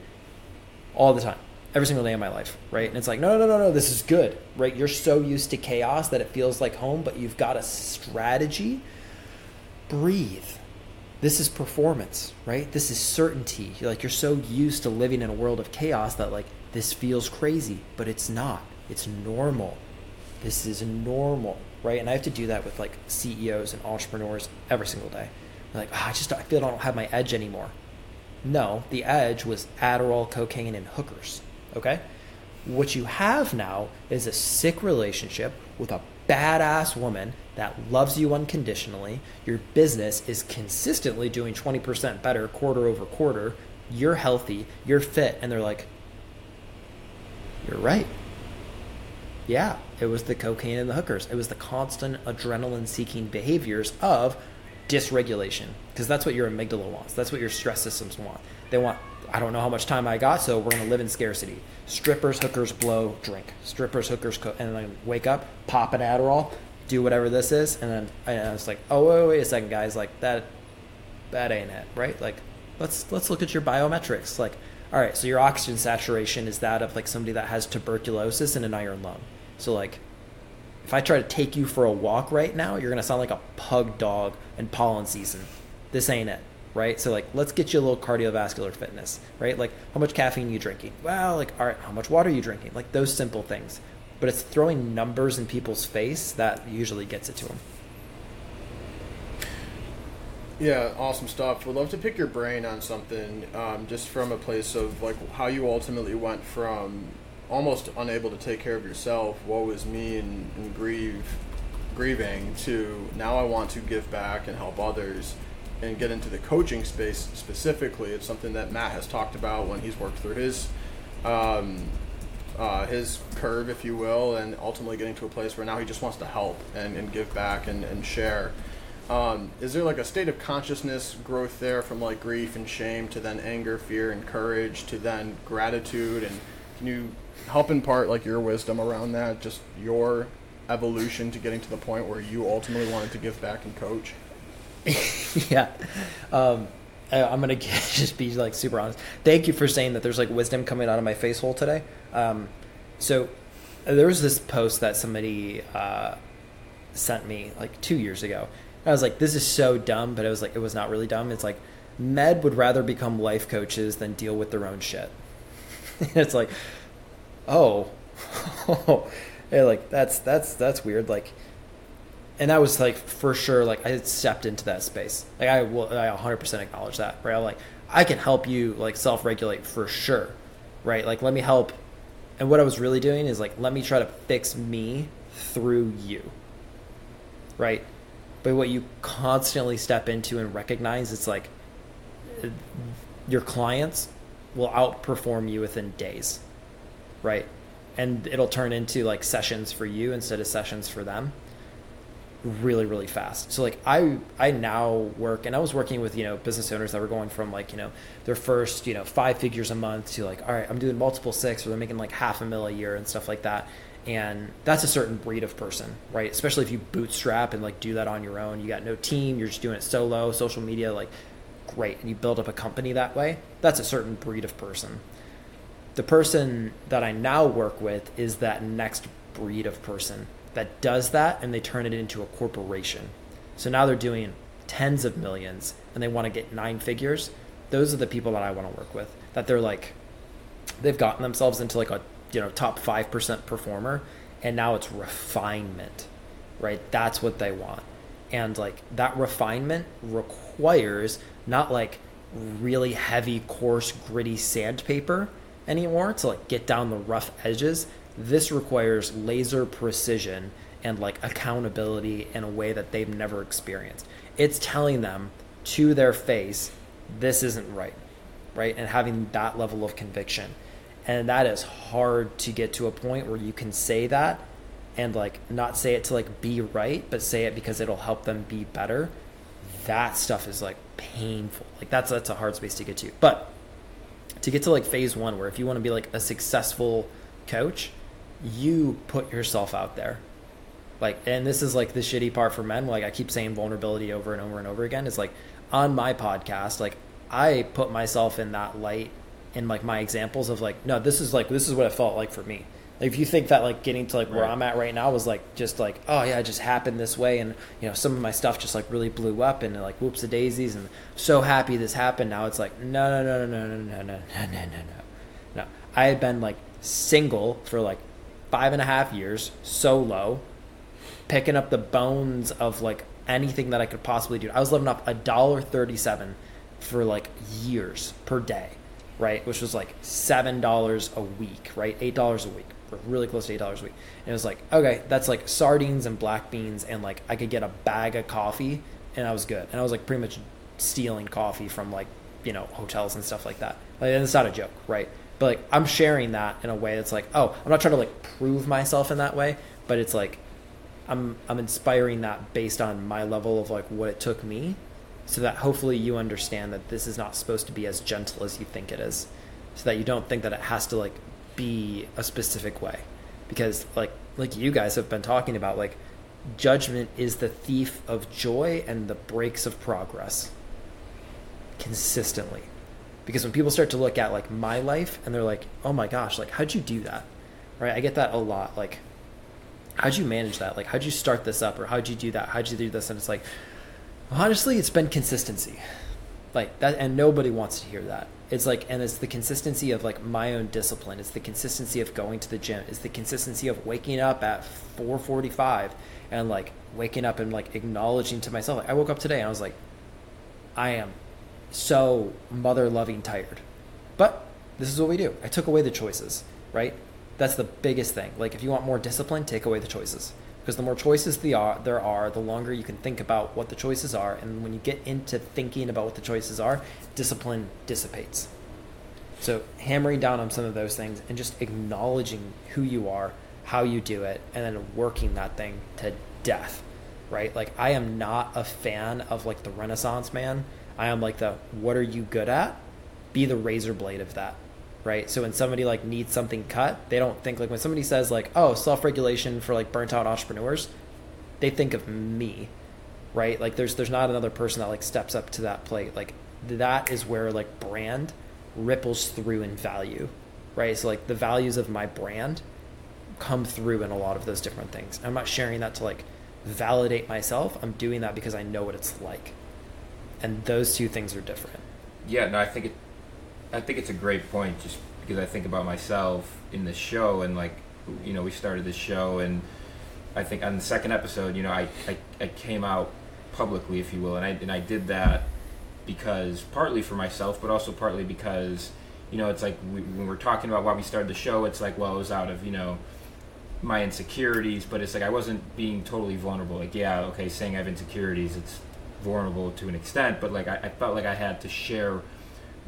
all the time every single day of my life, right? And it's like, no, no, no, no, this is good, right? You're so used to chaos that it feels like home, but you've got a strategy. Breathe. This is performance, right? This is certainty. Like you're so used to living in a world of chaos that like this feels crazy, but it's not. It's normal. This is normal, right? And I have to do that with like CEOs and entrepreneurs every single day. They're like, oh, I just I feel I don't have my edge anymore. No, the edge was Adderall, cocaine, and hookers. Okay? What you have now is a sick relationship with a badass woman that loves you unconditionally. Your business is consistently doing 20% better quarter over quarter. You're healthy, you're fit. And they're like, You're right. Yeah, it was the cocaine and the hookers. It was the constant adrenaline seeking behaviors of dysregulation. Because that's what your amygdala wants. That's what your stress systems want. They want, I don't know how much time I got, so we're going to live in scarcity. Strippers, hookers, blow, drink. Strippers, hookers, co- and then wake up, pop an Adderall, do whatever this is, and then I was like, oh wait, wait a second, guys, like that, that ain't it, right? Like, let's let's look at your biometrics. Like, all right, so your oxygen saturation is that of like somebody that has tuberculosis and an iron lung. So like, if I try to take you for a walk right now, you're gonna sound like a pug dog in pollen season. This ain't it, right? So like, let's get you a little cardiovascular fitness, right? Like, how much caffeine are you drinking? Well, like, all right, how much water are you drinking? Like those simple things but it's throwing numbers in people's face that usually gets it to them. Yeah, awesome stuff. Would love to pick your brain on something, um, just from a place of like how you ultimately went from almost unable to take care of yourself, woe is me, and, and grieve, grieving, to now I want to give back and help others, and get into the coaching space specifically. It's something that Matt has talked about when he's worked through his um, uh, his curve, if you will, and ultimately getting to a place where now he just wants to help and, and give back and, and share. Um, is there like a state of consciousness growth there from like grief and shame to then anger, fear, and courage to then gratitude? And can you help impart like your wisdom around that, just your evolution to getting to the point where you ultimately wanted to give back and coach? yeah. Um, I'm gonna just be like super honest. Thank you for saying that. There's like wisdom coming out of my face hole today. Um, so there was this post that somebody uh, sent me like two years ago. I was like, this is so dumb, but it was like it was not really dumb. It's like med would rather become life coaches than deal with their own shit. it's like, oh, like that's that's that's weird. Like and that was like for sure like i stepped into that space. Like i will i 100% acknowledge that right? I'm like i can help you like self-regulate for sure right? Like let me help and what i was really doing is like let me try to fix me through you right? But what you constantly step into and recognize it's like your clients will outperform you within days right? And it'll turn into like sessions for you instead of sessions for them really really fast. So like i i now work and i was working with you know business owners that were going from like you know their first you know five figures a month to like all right i'm doing multiple six or they're making like half a mil a year and stuff like that. And that's a certain breed of person right? Especially if you bootstrap and like do that on your own. You got no team you're just doing it solo social media like great. And you build up a company that way. That's a certain breed of person the person that i now work with is that next breed of person that does that and they turn it into a corporation. So now they're doing tens of millions and they want to get nine figures. Those are the people that I want to work with. That they're like, they've gotten themselves into like a you know top five percent performer, and now it's refinement, right? That's what they want, and like that refinement requires not like really heavy, coarse, gritty sandpaper anymore to like get down the rough edges. This requires laser precision and like accountability in a way that they've never experienced. It's telling them to their face, this isn't right, right? And having that level of conviction. And that is hard to get to a point where you can say that and like not say it to like be right, but say it because it'll help them be better. That stuff is like painful. Like that's that's a hard space to get to. But to get to like phase one, where if you want to be like a successful coach, you put yourself out there. Like and this is like the shitty part for men like i keep saying vulnerability over and over and over again. Is like on my podcast like i put myself in that light in like my examples of like no this is like this is what it felt like for me like if you think that like getting to like where Right. i'm at right now was like just like oh yeah it just happened this way and you know some of my stuff just like really blew up and like whoops the daisies and so happy this happened now it's like no no no no no no no no no no no no i had been like single for like five and a half years solo, picking up the bones of like anything that I could possibly do. I was living off a dollar thirty-seven for like years per day, right? Which was like seven dollars a week, right? Eight dollars a week, really close to eight dollars a week. And it was like, okay, that's like sardines and black beans, and like I could get a bag of coffee, and I was good. And I was like pretty much stealing coffee from like you know hotels and stuff like that. Like, and it's not a joke, right? But like I'm sharing that in a way that's like, oh, I'm not trying to like prove myself in that way, but it's like I'm I'm inspiring that based on my level of like what it took me, so that hopefully you understand that this is not supposed to be as gentle as you think it is, so that you don't think that it has to like be a specific way, because like like you guys have been talking about like judgment is the thief of joy and the brakes of progress consistently. Because when people start to look at like my life and they're like oh my gosh like how'd you do that? Right? I get that a lot. Like how'd you manage that? Like how'd you start this up? Or how'd you do that? How'd you do this? And it's like honestly it's been consistency. Like that and nobody wants to hear that it's like and it's the consistency of like my own discipline it's the consistency of going to the gym it's the consistency of waking up at 4.45 and like waking up and like acknowledging to myself like i woke up today and i was like i am so mother loving tired. But this is what we do. I took away the choices, right? That's the biggest thing. Like if you want more discipline, take away the choices. Because the more choices there are, uh, there are, the longer you can think about what the choices are. And when you get into thinking about what the choices are, discipline dissipates. So hammering down on some of those things and just acknowledging who you are, how you do it, and then working that thing to death, right? Like I am not a fan of like the Renaissance man I am like the what are you good at? Be the razor blade of that. Right. So when somebody like needs something cut, they don't think like when somebody says like, oh, self regulation for like burnt out entrepreneurs, they think of me. Right? Like there's there's not another person that like steps up to that plate. Like that is where like brand ripples through in value. Right. So like the values of my brand come through in a lot of those different things. I'm not sharing that to like validate myself. I'm doing that because I know what it's like and those two things are different. Yeah, no, I think it. I think it's a great point, just because I think about myself in the show, and like, you know, we started this show, and I think on the second episode, you know, I, I, I came out publicly, if you will, and I and I did that because partly for myself, but also partly because, you know, it's like we, when we're talking about why we started the show, it's like, well, it was out of you know my insecurities, but it's like I wasn't being totally vulnerable. Like, yeah, okay, saying I have insecurities, it's vulnerable to an extent, but like I, I felt like I had to share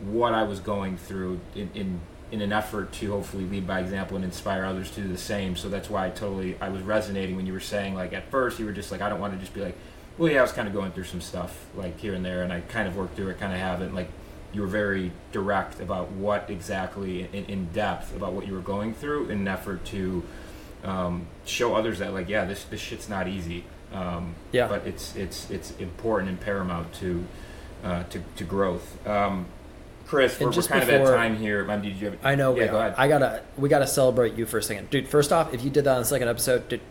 what I was going through in, in in an effort to hopefully lead by example and inspire others to do the same. So that's why I totally I was resonating when you were saying like at first you were just like I don't want to just be like, well yeah I was kind of going through some stuff like here and there and I kind of worked through it, kind of haven't like you were very direct about what exactly in, in depth about what you were going through in an effort to um, show others that like yeah this this shit's not easy um, yeah. But it's it's it's important and paramount to uh, to, to growth. Um, Chris, we're, we're kind before, of at time here. Um, did you have, I know. Yeah, go ahead. I gotta we gotta celebrate you for a second, dude. First off, if you did that on the second episode, dude,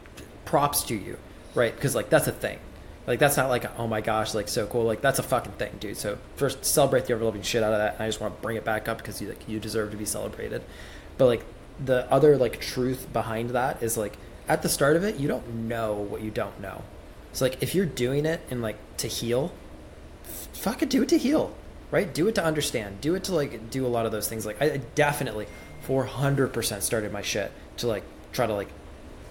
props to you, right? Because like that's a thing. Like that's not like oh my gosh, like so cool. Like that's a fucking thing, dude. So first, celebrate the overloving shit out of that. And I just want to bring it back up because you like you deserve to be celebrated. But like the other like truth behind that is like at the start of it, you don't know what you don't know. So like if you're doing it and like to heal, fuck it, do it to heal, right? Do it to understand. Do it to like do a lot of those things. Like I definitely 400% started my shit to like try to like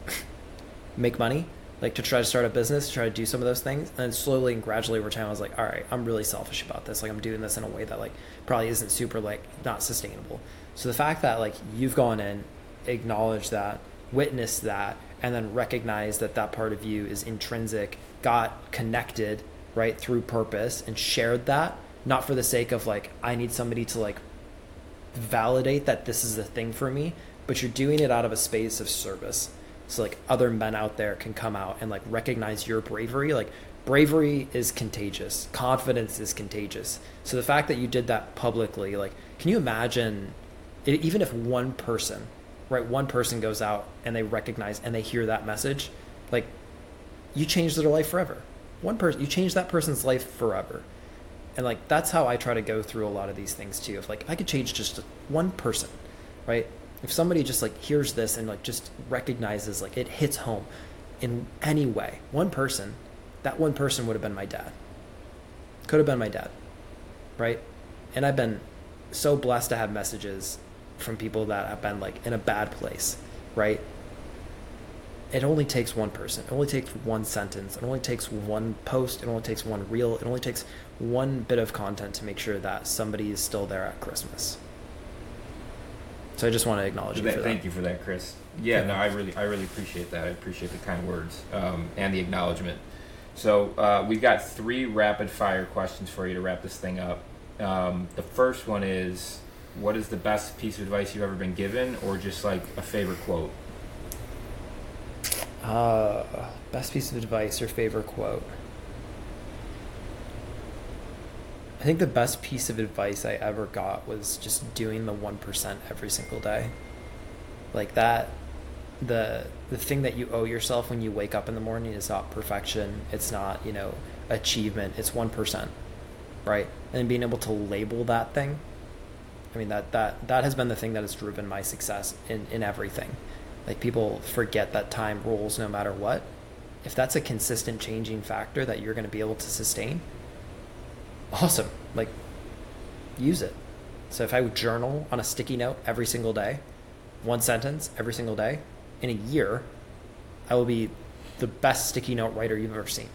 make money, like to try to start a business, try to do some of those things, and slowly and gradually over time, I was like, all right, I'm really selfish about this. Like I'm doing this in a way that like probably isn't super like not sustainable. So the fact that like you've gone in, acknowledged that, witnessed that, and then recognize that that part of you is intrinsic, got connected, right, through purpose and shared that, not for the sake of like, I need somebody to like validate that this is the thing for me, but you're doing it out of a space of service. So like other men out there can come out and like recognize your bravery. Like bravery is contagious. Confidence is contagious. So the fact that you did that publicly, like, can you imagine, even if one person right one person goes out and they recognize and they hear that message like you change their life forever one person you change that person's life forever and like that's how i try to go through a lot of these things too if like i could change just one person right if somebody just like hears this and like just recognizes like it hits home in any way, one person, that one person would have been my dad. Could have been my dad, right? And I've been so blessed to have messages from people that have been like in a bad place, right? It only takes one person. It only takes one sentence. It only takes one post. It only takes one reel. It only takes one bit of content to make sure that somebody is still there at Christmas. So I just want to acknowledge you Thank you for that, Chris. Yeah, Yeah. no, I really, I really appreciate that. I appreciate the kind words um, and the acknowledgement. So uh, we've got three rapid fire questions for you to wrap this thing up. Um, the first one is, what is the best piece of advice you've ever been given, or just like a favorite quote? Uh, best piece of advice or favorite quote? I think the best piece of advice I ever got was just doing the 1% every single day. Like that the the thing that you owe yourself when you wake up in the morning is not perfection. It's not, you know, achievement. It's 1%. Right? And being able to label that thing I mean that that that has been the thing that has driven my success in in everything. Like people forget that time rolls no matter what. If that's a consistent changing factor that you're going to be able to sustain, awesome. Like use it. So if I would journal on a sticky note every single day, one sentence every single day, in a year, I will be the best sticky note writer you've ever seen.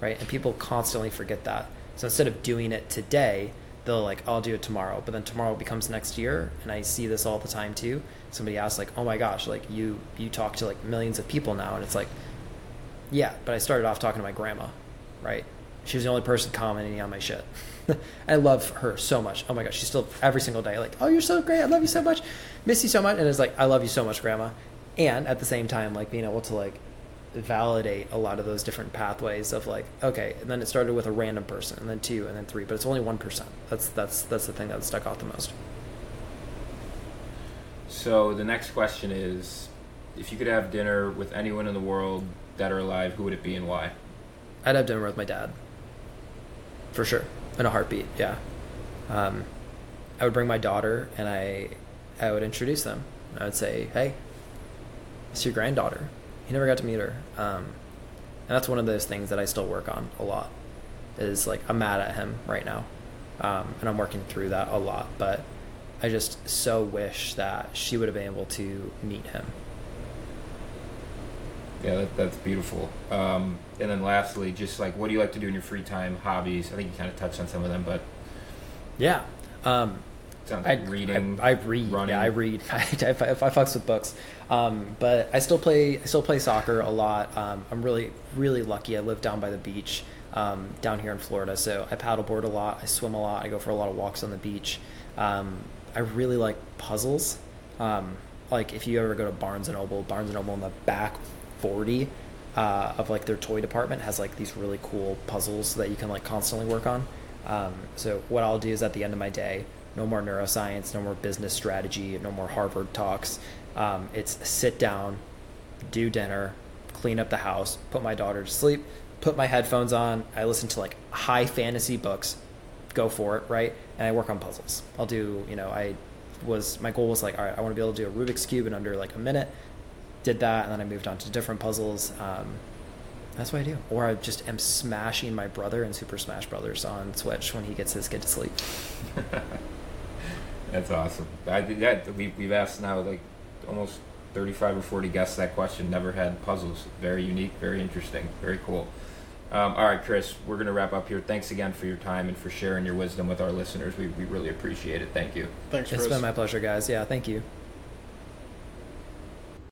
Right? And people constantly forget that. So instead of doing it today, they'll like, I'll do it tomorrow. But then tomorrow becomes next year. And I see this all the time too. Somebody asks like, oh my gosh, like you, you talk to like millions of people now. And it's like, yeah, but I started off talking to my grandma, right? She was the only person commenting on my shit. I love her so much. Oh my gosh, she's still every single day like, "Oh, you're so great. I love you so much. Miss you so much." And it's like, "I love you so much, grandma." And at the same time like being able to like validate a lot of those different pathways of like, okay, and then it started with a random person and then two and then three, but it's only 1%. That's that's that's the thing that stuck out the most. So the next question is, if you could have dinner with anyone in the world that are alive, who would it be and why? I'd have dinner with my dad. For sure. In a heartbeat, yeah. Um, I would bring my daughter and I I would introduce them. I would say, Hey, it's your granddaughter. You never got to meet her. Um, and that's one of those things that I still work on a lot. Is like I'm mad at him right now. Um, and I'm working through that a lot. But I just so wish that she would have been able to meet him. Yeah, that, that's beautiful. Um, and then lastly, just like, what do you like to do in your free time? Hobbies? I think you kind of touched on some of them, but Yeah. Um, sounds I, like reading. I, I read. running. Yeah, I read. I, I, I fucks with books. Um, but I still play. I still play soccer a lot. Um, I'm really, really lucky. I live down by the beach, um, down here in Florida. So I paddleboard a lot. I swim a lot. I go for a lot of walks on the beach. Um, I really like puzzles. Um, like if you ever go to Barnes and Noble, Barnes and Noble in the back 40 uh, of like their toy department has like these really cool puzzles that you can like constantly work on. Um, so what I'll do is at the end of my day, no more neuroscience, no more business strategy, no more Harvard talks. Um, it's sit down, do dinner, clean up the house, put my daughter to sleep, put my headphones on. I listen to like high fantasy books, go for it, right? And I work on puzzles. I'll do, you know, I was my goal was like, all right, I want to be able to do a Rubik's cube in under like a minute. Did that, and then I moved on to different puzzles. Um, that's what I do. Or I just am smashing my brother in Super Smash Brothers on Switch when he gets his kid to sleep. That's awesome. I did that. We, we've asked now like almost 35 or 40 guests that question. Never had puzzles. Very unique, very interesting, very cool. Um, all right, Chris, we're going to wrap up here. Thanks again for your time and for sharing your wisdom with our listeners. We, we really appreciate it. Thank you. Thanks, It's Chris. been my pleasure, guys. Yeah, thank you.